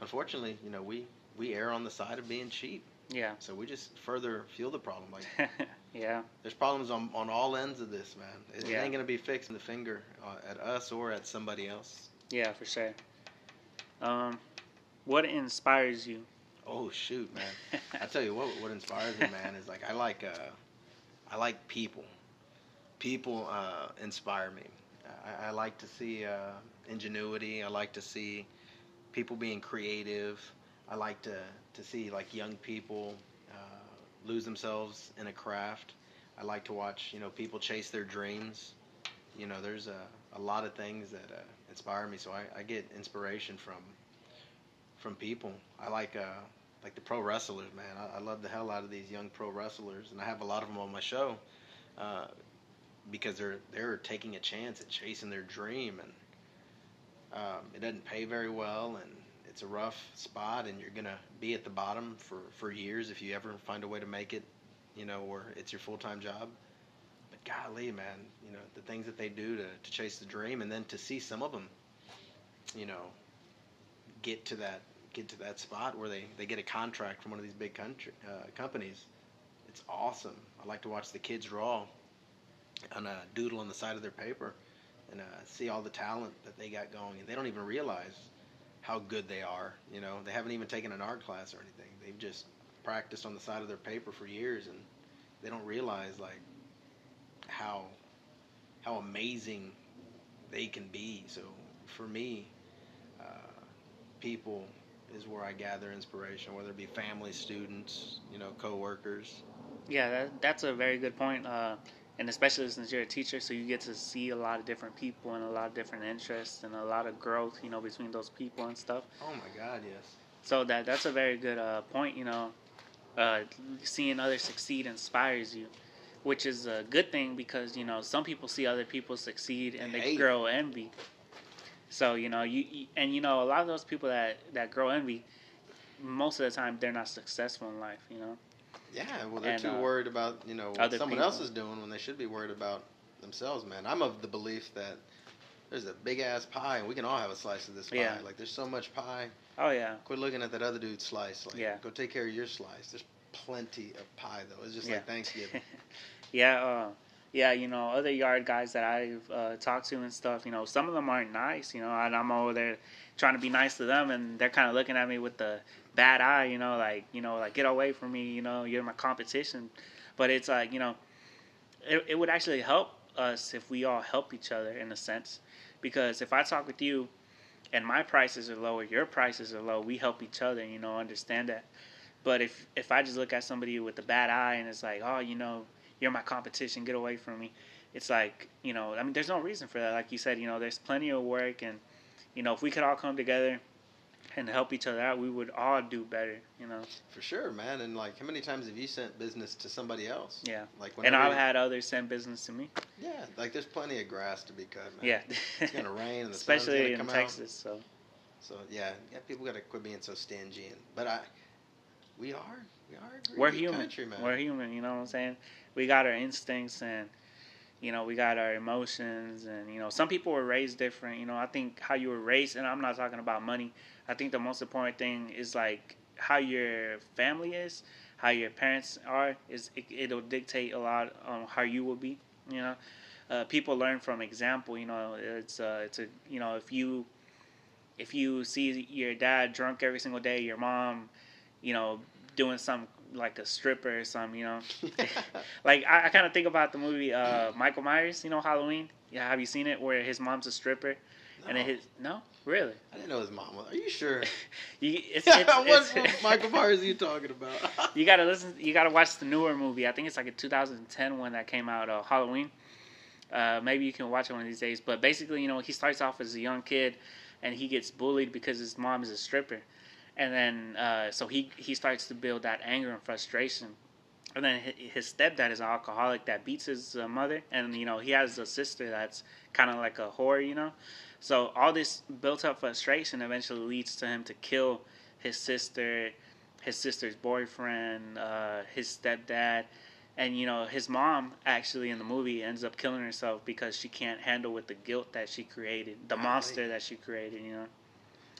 unfortunately, you know, we we err on the side of being cheap. Yeah. So we just further fuel the problem. Like yeah. there's problems on, on all ends of this, man. It, Yeah. ain't gonna be fixing the finger uh, at us or at somebody else. Yeah, for sure. Um, what inspires you? Oh shoot, man! I tell you what, what inspires me, man, is like I like uh, I like people. People uh, inspire me. I, I like to see uh, ingenuity. I like to see people being creative. I like to to see like young people lose themselves in a craft. I like to watch you know people chase their dreams. You know, there's a, a lot of things that uh, inspire me. So I, I get inspiration from from people. I like uh, like the pro wrestlers, man. I, I love the hell out of these young pro wrestlers, and I have a lot of them on my show uh, because they're they're taking a chance at chasing their dream, and Um, it doesn't pay very well, and it's a rough spot, and you're gonna be at the bottom for for years if you ever find a way to make it, you know, where it's your full time job. But golly, man, you know the things that they do to to chase the dream, and then to see some of them, you know, get to that get to that spot where they they get a contract from one of these big country uh, companies. It's awesome. I like to watch the kids draw on a doodle on the side of their paper and uh, see all the talent that they got going. And they don't even realize how good they are. You know, they haven't even taken an art class or anything. They've just practiced on the side of their paper for years, and they don't realize like how how amazing they can be. So for me, uh, people is where I gather inspiration, whether it be family, students, you know, coworkers. Yeah, that, that's a very good point. Uh, and especially since you're a teacher, so you get to see a lot of different people and a lot of different interests and a lot of growth, you know, between those people and stuff. Oh my God, yes. So that that's a very good uh, point. You know, uh, seeing others succeed inspires you, which is a good thing because you know some people see other people succeed and they Hey. grow envy. So you know you you- and you know a lot of those people that that grow envy, most of the time they're not successful in life. You know. Yeah, well, they're And, too uh, worried about you know what someone people. else is doing when they should be worried about themselves. Man, I'm of the belief that there's a big ass pie and we can all have a slice of this pie. Yeah. Like there's so much pie. Oh yeah. Quit looking at that other dude's slice. Like, Yeah. go take care of your slice. There's plenty of pie though. It's just Yeah. like Thanksgiving. yeah, uh, yeah, you know, other yard guys that I've uh, talked to and stuff, you know, some of them aren't nice, you know, and I'm over there trying to be nice to them, and they're kind of looking at me with the bad eye, you know, like, you know, like, get away from me, you know, you're my competition. But it's like, you know, it, it would actually help us if we all help each other in a sense. Because if I talk with you and my prices are low or your prices are low, we help each other, you know, understand that. But if if I just look at somebody with a bad eye and it's like, oh, you know, you're my competition, get away from me. It's like, you know, I mean, there's no reason for that. Like you said, you know, there's plenty of work, and you know, if we could all come together and help each other out, we would all do better. You know, For sure, man. And like, how many times have you sent business to somebody else? yeah. Like, And I've had others send business to me. yeah, like there's plenty of grass to be cut, man. Yeah, It's gonna rain and the especially in Texas. So So yeah, yeah, people gotta quit being so stingy. And, but I, we are, we are. A we're human. Country, man. We're human. You know what I'm saying? We got our instincts and you know we got our emotions and you know some people were raised different. You know I think how you were raised, and I'm not talking about money. I think the most important thing is like how your family is, how your parents are. Is it, it'll dictate a lot on how you will be. You know, uh, people learn from example. You know, it's uh, it's a you know if you if you see your dad drunk every single day, your mom, you know, doing some like a stripper or something, you know. like I, I kind of think about the movie uh, Michael Myers, you know, Halloween. Yeah, have you seen it where his mom's a stripper and No. his no, really? I didn't know his mom was. Are you sure? You, it's, what, it's, what it's, Michael Myers are you talking about? you gotta listen. You gotta watch the newer movie. I think it's like a 2010 one that came out, uh, Halloween. Uh, maybe you can watch it one of these days. But basically, you know, he starts off as a young kid, and he gets bullied because his mom is a stripper, and then uh, so he he starts to build that anger and frustration. And then his stepdad is an alcoholic that beats his uh, mother, and you know he has a sister that's kind of like a whore, you know. So all this built up frustration eventually leads to him to kill his sister, his sister's boyfriend, uh, his stepdad, and you know his mom actually in the movie ends up killing herself because she can't handle with the guilt that she created, the monster that she created. You know.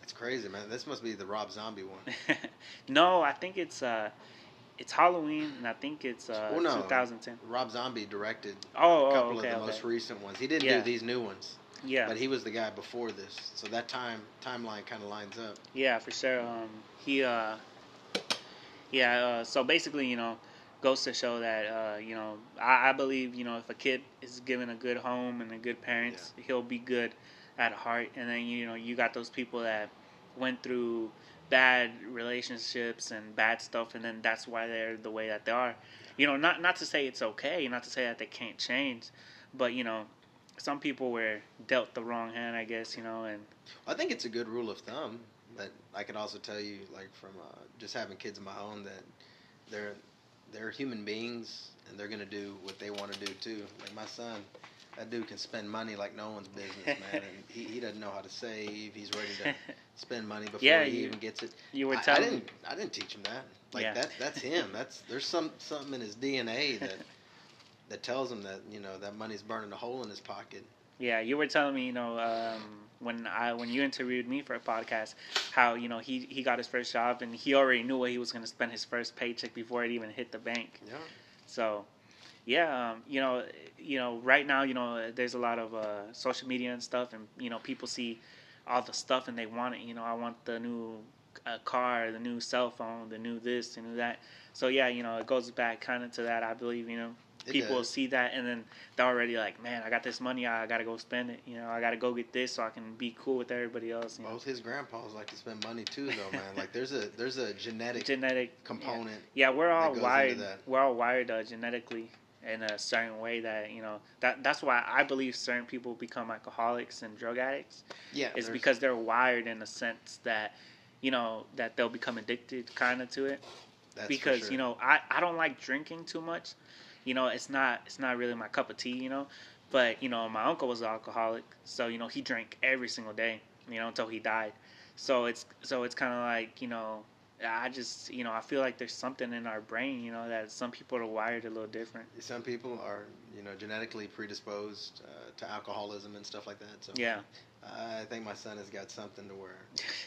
That's crazy, man. This must be the Rob Zombie one. no, I think it's uh, it's Halloween, and I think it's uh, Well, no. 2010. Rob Zombie directed Oh, a oh, couple okay, of the okay. most recent ones. He didn't Yeah. do these new ones, Yeah, but he was the guy before this. So that time timeline kind of lines up. Yeah, for sure. Um, he, uh, yeah. Uh, so basically, you know, goes to show that uh, you know, I, I believe you know, if a kid is given a good home and a good parents, he'll be good at heart. And then you know, you got those people that went through bad relationships and bad stuff, and then that's why they're the way that they are. You know, not not to say it's okay, not to say that they can't change, but you know, some people were dealt the wrong hand, I guess. You know, and I think it's a good rule of thumb, but I can also tell you, like from uh, just having kids of my own, that they're they're human beings and they're gonna do what they want to do too. Like my son, that dude can spend money like no one's business, man. And he, he doesn't know how to save. He's ready to spend money before Yeah, he you- even gets it. You were telling. I, I didn't I didn't teach him that. Like Yeah. that that's him. That's there's some something in his DNA that that tells him that you know that money's burning a hole in his pocket. Yeah, you were telling me, you know, um, when I when you interviewed me for a podcast, how you know he he got his first job and he already knew what he was going to spend his first paycheck before it even hit the bank. Yeah. So, yeah, um, you know, you know, right now, you know, there's a lot of uh, social media and stuff, and you know, people see all the stuff and they want it. You know, I want the new uh, car, the new cell phone, the new this, the new that. So yeah, you know, it goes back kind of to that. I believe, you know, people see that and then they're already like, man, I got this money, I gotta go spend it. You know, I gotta go get this so I can be cool with everybody else. You know, Both his grandpas like to spend money too, though, man. Like there's a there's a genetic genetic component. Yeah, we're all wired. that. We're all wired uh, genetically in a certain way that you know that that's why I believe certain people become alcoholics and drug addicts. Yeah, It's because they're wired in a sense that you know that they'll become addicted kind of to it. that's because sure. you know I, I don't like drinking too much. You know, it's not it's not really my cup of tea. You know, but you know my uncle was an alcoholic, so you know he drank every single day. You know until he died. So it's so it's kind of like you know I just you know I feel like there's something in our brain you know that some people are wired a little different. some people are you know genetically predisposed uh, to alcoholism and stuff like that. So Yeah. I think my son has got something to where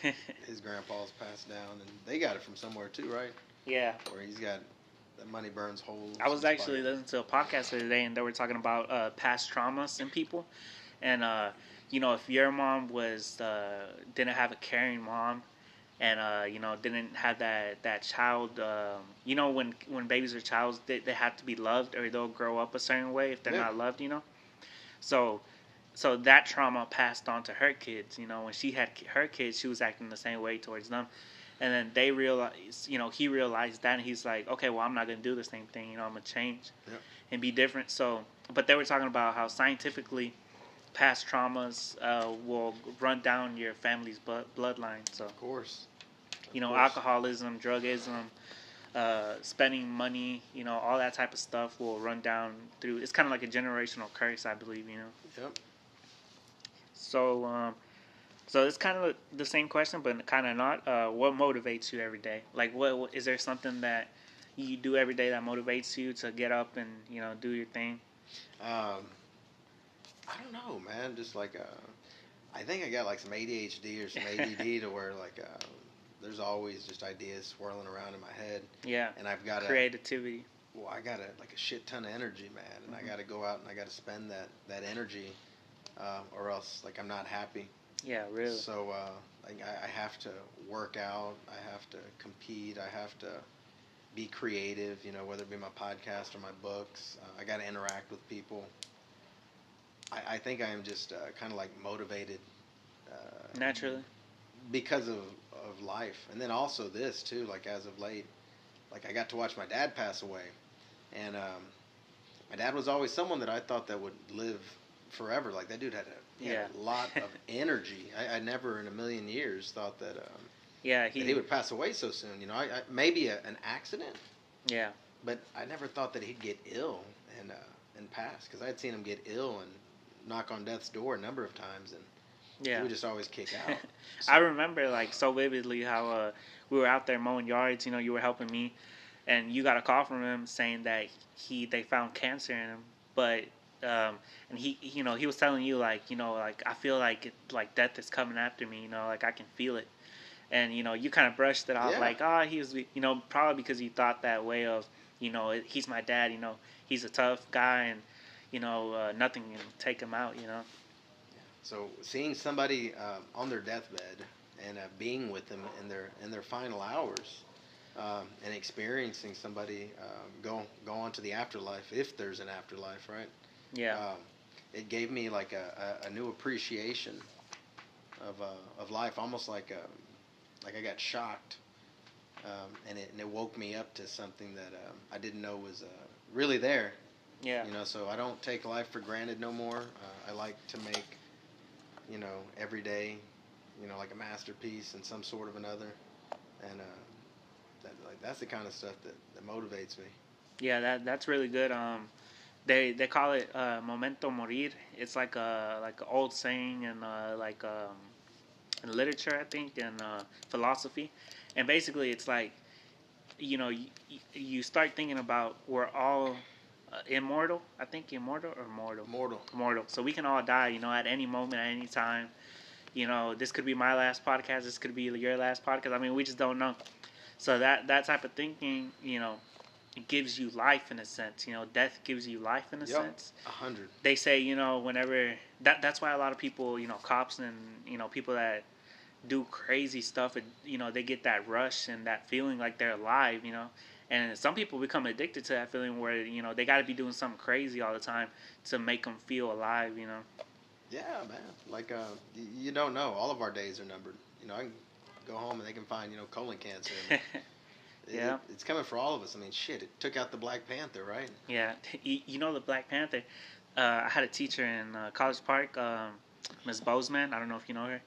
his grandpa's passed down, and they got it from somewhere too, right? yeah. Where he's got the money burns holes. I was actually listening to a podcast the other day, and they were talking about uh, past traumas in people, and uh, you know, if your mom was uh, didn't have a caring mom, and uh, you know, didn't have that that child, um, you know, when when babies are childs, they they have to be loved, or they'll grow up a certain way if they're Yeah. not loved, you know. So, so that trauma passed on to her kids. You know, when she had her kids, she was acting the same way towards them. And then they realized, you know, he realized that, and he's like, okay, well, I'm not gonna do the same thing. You know, I'm gonna change and be different. So, but they were talking about how scientifically, past traumas uh, will run down your family's blood bloodline. So, Of course. you know, course. alcoholism, drugism, uh, spending money, you know, all that type of stuff will run down through. It's kind of like a generational curse, I believe. You know. Yep. So, um, so it's kind of the same question, but kind of not. Uh, what motivates you every day? Like, what- is there something that you do every day that motivates you to get up and you know do your thing? Um, I don't know, man. Just like uh, I think I got like some ADHD or some ADD to where like uh, there's always just ideas swirling around in my head, Yeah, and I've got creativity. well, I got a like a shit ton of energy, man, and Mhm. I got to go out and I got to spend that that energy, uh, or else like I'm not happy. Yeah, really. So uh, like, I, I have to work out. I have to compete. I have to be creative. You know, whether it be my podcast or my books. Uh, I got to interact with people. I, I think I am just uh, kind of like motivated. Uh, Naturally. because of, of life and then also this too like as of late like i got to watch my dad pass away and um, my dad was always someone that i thought that would live forever like that dude had a, had Yeah. a lot of energy I, I never in a million years thought that, um, Yeah, he. that he would pass away so soon you know I, I, maybe a, an accident yeah, but i never thought that he'd get ill and uh, and pass because i had seen him get ill and knock on death's door a number of times and yeah. would just always kick out I remember like so vividly how uh, we were out there mowing yards. You know, you were helping me, and you got a call from him saying that he they found cancer in him, but um, and he you know he was telling you like you know like I feel like it, like death is coming after me. You know, like I can feel it, and you know you kind of brushed it off Yeah. like oh he was you know probably because you thought that way of you know he's my dad. You know he's a tough guy and you know uh, nothing can take them out. You know. So seeing somebody um, on their deathbed and uh, being with them in their in their final hours, um, and experiencing somebody um, go go on to the afterlife, if there's an afterlife, right? Yeah. Um, it gave me like a, a, a new appreciation of uh, of life, almost like um, like I got shocked, um, and it and it woke me up to something that um, I didn't know was uh, really there. Yeah. You know, so I don't take life for granted no more. Uh, I like to make, you know, every day, you know, like a masterpiece in some sort of another, and uh, that, like that's the kind of stuff that, that motivates me. Yeah, that that's really good. Um, they they call it uh, momento morir. It's like a like an old saying and uh, like um, in literature, I think, and uh, philosophy, and basically it's like you know you, you start thinking about we're all uh, immortal. I think immortal or mortal. Mortal. Mortal. So we can all die. You know, at any moment, at any time. You know, this could be my last podcast. This could be your last podcast. I mean, we just don't know. So that that type of thinking, you know, gives you life in a sense. You know, death gives you life in a Yep. sense. A hundred. They say, you know, whenever that that's why a lot of people, you know, cops and you know people that do crazy stuff, and you know, they get that rush and that feeling like they're alive. You know, and some people become addicted to that feeling where you know they got to be doing something crazy all the time to make them feel alive. You know. Yeah, man. Like uh, you don't know. All of our days are numbered. You know, I can go home and they can find you know colon cancer. And it- Yeah. it's coming for all of us. I mean, shit. It took out the Black Panther, right? Yeah, you, you know the Black Panther. Uh, I had a teacher in uh, College Park, um, Miss Bozeman. I don't know if you know her.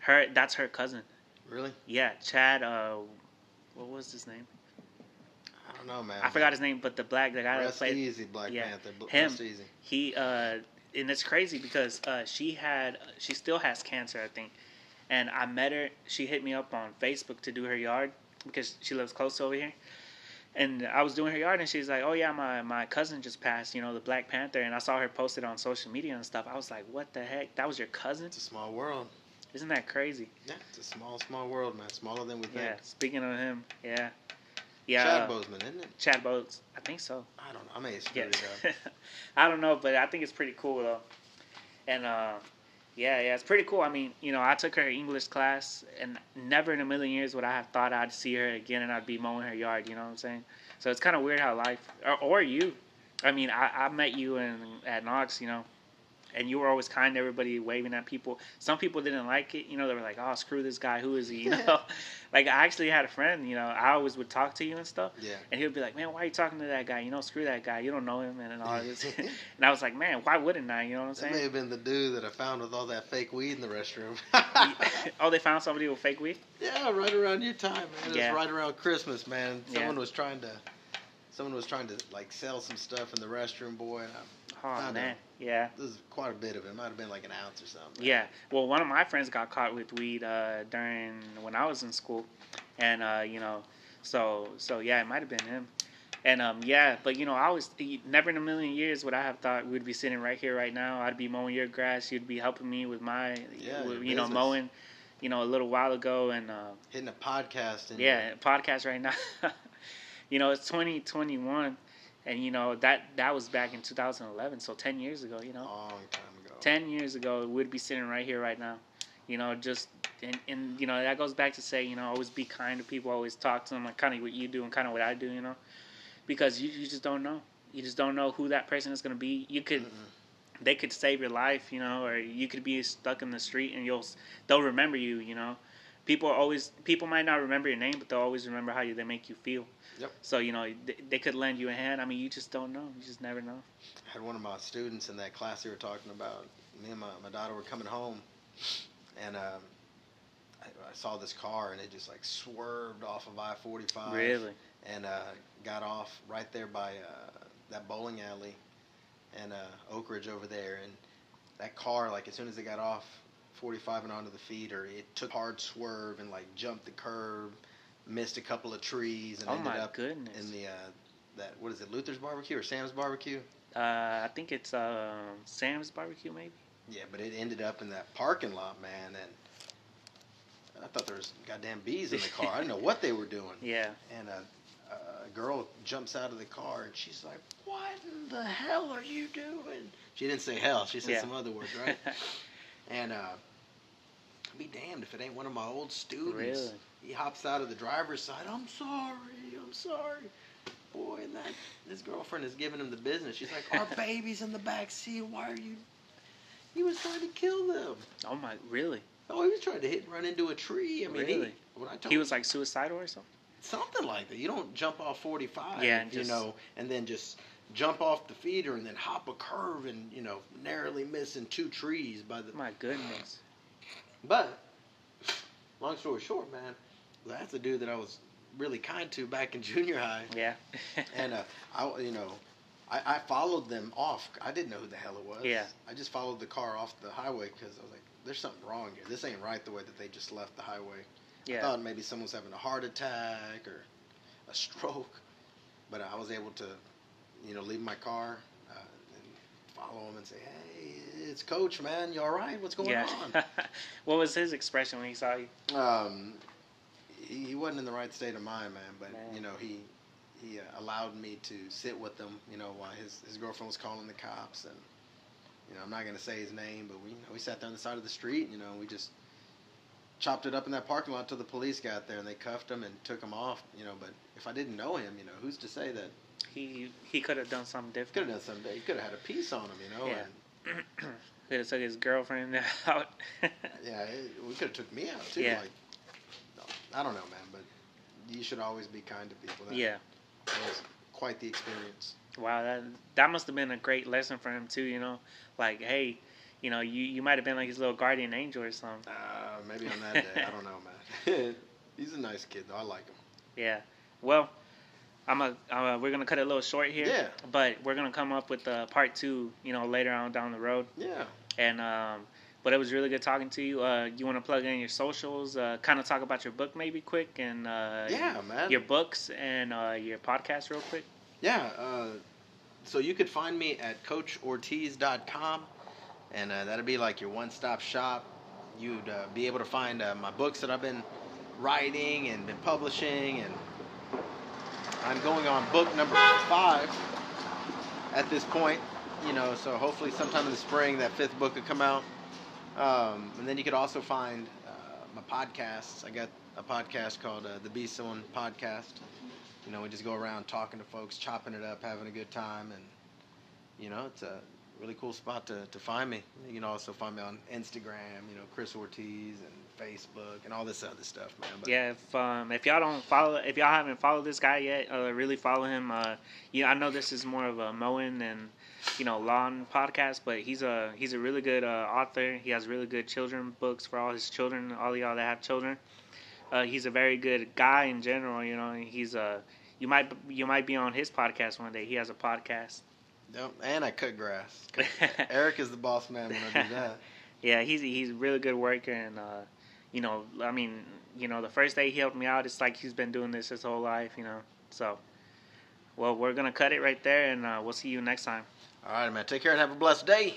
Her that's her cousin. Really? Yeah, Chad. Uh, what was his name? I know, man. I forgot his name, but the black the guy that Rest played easy, Black yeah, Panther. Him. He uh and it's crazy because uh she had she still has cancer I think and I met her she hit me up on Facebook to do her yard because she lives close over here and I was doing her yard and she's like oh yeah my my cousin just passed you know the Black Panther and I saw her posted on social media and stuff I was like what the heck that was your cousin It's a small world. isn't that crazy Yeah, it's a small, small world, man. Smaller than we think. yeah speaking of him yeah yeah Chad Boseman, isn't it? Chad Boats I think so I don't know. I may have Yeah. it up. I don't know, but I think it's pretty cool though. And uh, yeah, yeah, it's pretty cool. I mean, you know, I took her English class, and never in a million years would I have thought I'd see her again and I'd be mowing her yard. You know what I'm saying? So it's kind of weird how life, or, or you. I mean, I, I met you in at Knox, you know, and you were always kind to everybody, waving at people. Some people didn't like it, you know. They were like, "Oh, screw this guy. Who is he?" You know. like I actually had a friend, you know. I always would talk to you and stuff. Yeah. And he would be like, "Man, why are you talking to that guy? You know, screw that guy. You don't know him and all this." and I was like, "Man, why wouldn't I? You know what I'm saying? That may have been the dude that I found with all that fake weed in the restroom. oh, they found somebody with fake weed. yeah, right around your time, man. It Yeah. was right around Christmas, man. Yeah. Someone was trying to, someone was trying to like sell some stuff in the restroom, boy. And I, Oh know. Yeah, this is quite a bit of it. It might have been like an ounce or something. yeah. Well, one of my friends got caught with weed uh, during when I was in school, and uh, you know, so so yeah, it might have been him. And um, yeah, but you know, I was never in a million years would I have thought we'd be sitting right here right now. I'd be mowing your grass. You'd be helping me with my, Yeah, with, you know, mowing, you know, a little while ago, and uh, Hitting a podcast. And yeah, podcast right now. you know, it's 2021, and you know that that was back in 2011, so 10 years ago. You know, long time ago. 10 years ago, we'd be sitting right here right now. You know, just and, and you know that goes back to say you know always be kind to people, always talk to them, like kind of what you do and kind of what I do. You know, because you you just don't know. You just don't know who that person is gonna be. You could. Mm-mm. They could save your life, you know, or you could be stuck in the street and you'll they'll remember you, you know. People always people might not remember your name, but they'll always remember how you they make you feel. Yep. So you know they, they could lend you a hand. I mean, you just don't know. You just never know. I had one of my students in that class they were talking about. Me and my, my daughter were coming home, and um, I, I saw this car, and it just like swerved off of I forty five. Really? And uh, got off right there by uh, that bowling alley, and uh, Oak Ridge over there, and that car like as soon as it got off forty five and onto the feeder, it took hard swerve and like jumped the curb, missed a couple of trees, and Oh ended up goodness. in the uh, that what is it Luther's barbecue or Sam's barbecue? Uh, I think it's uh, Sam's barbecue, maybe. Yeah, but it ended up in that parking lot, man, and I thought there was goddamn bees in the car. I didn't know what they were doing. Yeah. And a, a girl jumps out of the car and she's like, "What in the hell are you doing?" She didn't say hell. She said Yeah. some other words, right? and uh, be damned if it ain't one of my old students. Really? He hops out of the driver's side. I'm sorry. I'm sorry. Boy, and that his girlfriend is giving him the business. She's like, "Our baby's in the back seat. Why are you?" He was trying to kill them. oh my, really? Oh, he was trying to hit and run into a tree. I mean, Really? he, when I told He was like suicidal or something. something like that. You don't jump off 45, Yeah, and you just- know, and then just jump off the feeder and then hop a curve and you know narrowly missing two trees by the. My goodness. But long story short, man, that's a dude that I was really kind to back in junior high, Yeah. and uh, I you know I, I followed them off. I didn't know who the hell it was. Yeah. I just followed the car off the highway because I was like, "There's something wrong here. This ain't right the way that they just left the highway." I Yeah. thought maybe someone's having a heart attack or a stroke, but I was able to, you know, leave my car uh, and follow them and say, "Hey, it's Coach, man. You all right? What's going yeah. on?" what was his expression when he saw you? Um, he, he wasn't in the right state of mind, man. But Man. you know, he he uh, allowed me to sit with him. You know, while his his girlfriend was calling the cops, and you know, I'm not gonna say his name, but we you know, we sat down the side of the street. You know, we just chopped it up in that parking lot till the police got there, and they cuffed him and took him off. You know, but if I didn't know him, you know, who's to say that He he could have done something different? could have done something? He could have had a piece on him. You know, Yeah. and Could have took his girlfriend out. yeah, it, we could have took me out too. Yeah. Like, I don't know, man, but you should always be kind to people. That, yeah. Was quite the experience. Wow, that that must have been a great lesson for him too. You know, like hey, you know, you you might have been like his little guardian angel or something. Uh, maybe on that day. I don't know, man. He's a nice kid, though. I like him. Yeah. Well, I'm a uh, we're gonna cut it a little short here. Yeah. But we're gonna come up with uh, part two. You know, later on down the road. Yeah. And um, but it was really good talking to you. Uh, you want to plug in your socials? Uh, kind of talk about your book maybe quick and uh, Yeah, man. your books and uh, your podcast real quick. Yeah. Uh, so you could find me at CoachOrtiz.com, and uh, that'd be like your one-stop shop. You'd uh, be able to find uh, my books that I've been writing and been publishing, and I'm going on book number five at this point. You know, so hopefully sometime in the spring that fifth book could come out. Um, and then you could also find uh, my podcasts. I got a podcast called uh, the Be Someone Podcast. You know, we just go around talking to folks, chopping it up, having a good time, and you know, it's a really cool spot to, to find me. You can also find me on Instagram, you know, Chris Ortiz, and Facebook, and all this other stuff, man. But Yeah, if um, if y'all don't follow, if y'all haven't followed this guy yet, uh, really follow him. Uh, yeah, I know this is more of a mowing and you know lawn podcast, but he's a he's a really good uh, author. He has really good children books for all his children, all y'all that have children. Uh, he's a very good guy in general. You know, he's a you might you might be on his podcast one day. He has a podcast. Yep, and I cut grass. Eric is the boss man when I do that. Yeah, he's he's a really good worker, and uh, you know, I mean, you know, the first day he helped me out, it's like he's been doing this his whole life, you know. So, well, we're gonna cut it right there, and uh, we'll see you next time. All right, man. Take care and have a blessed day.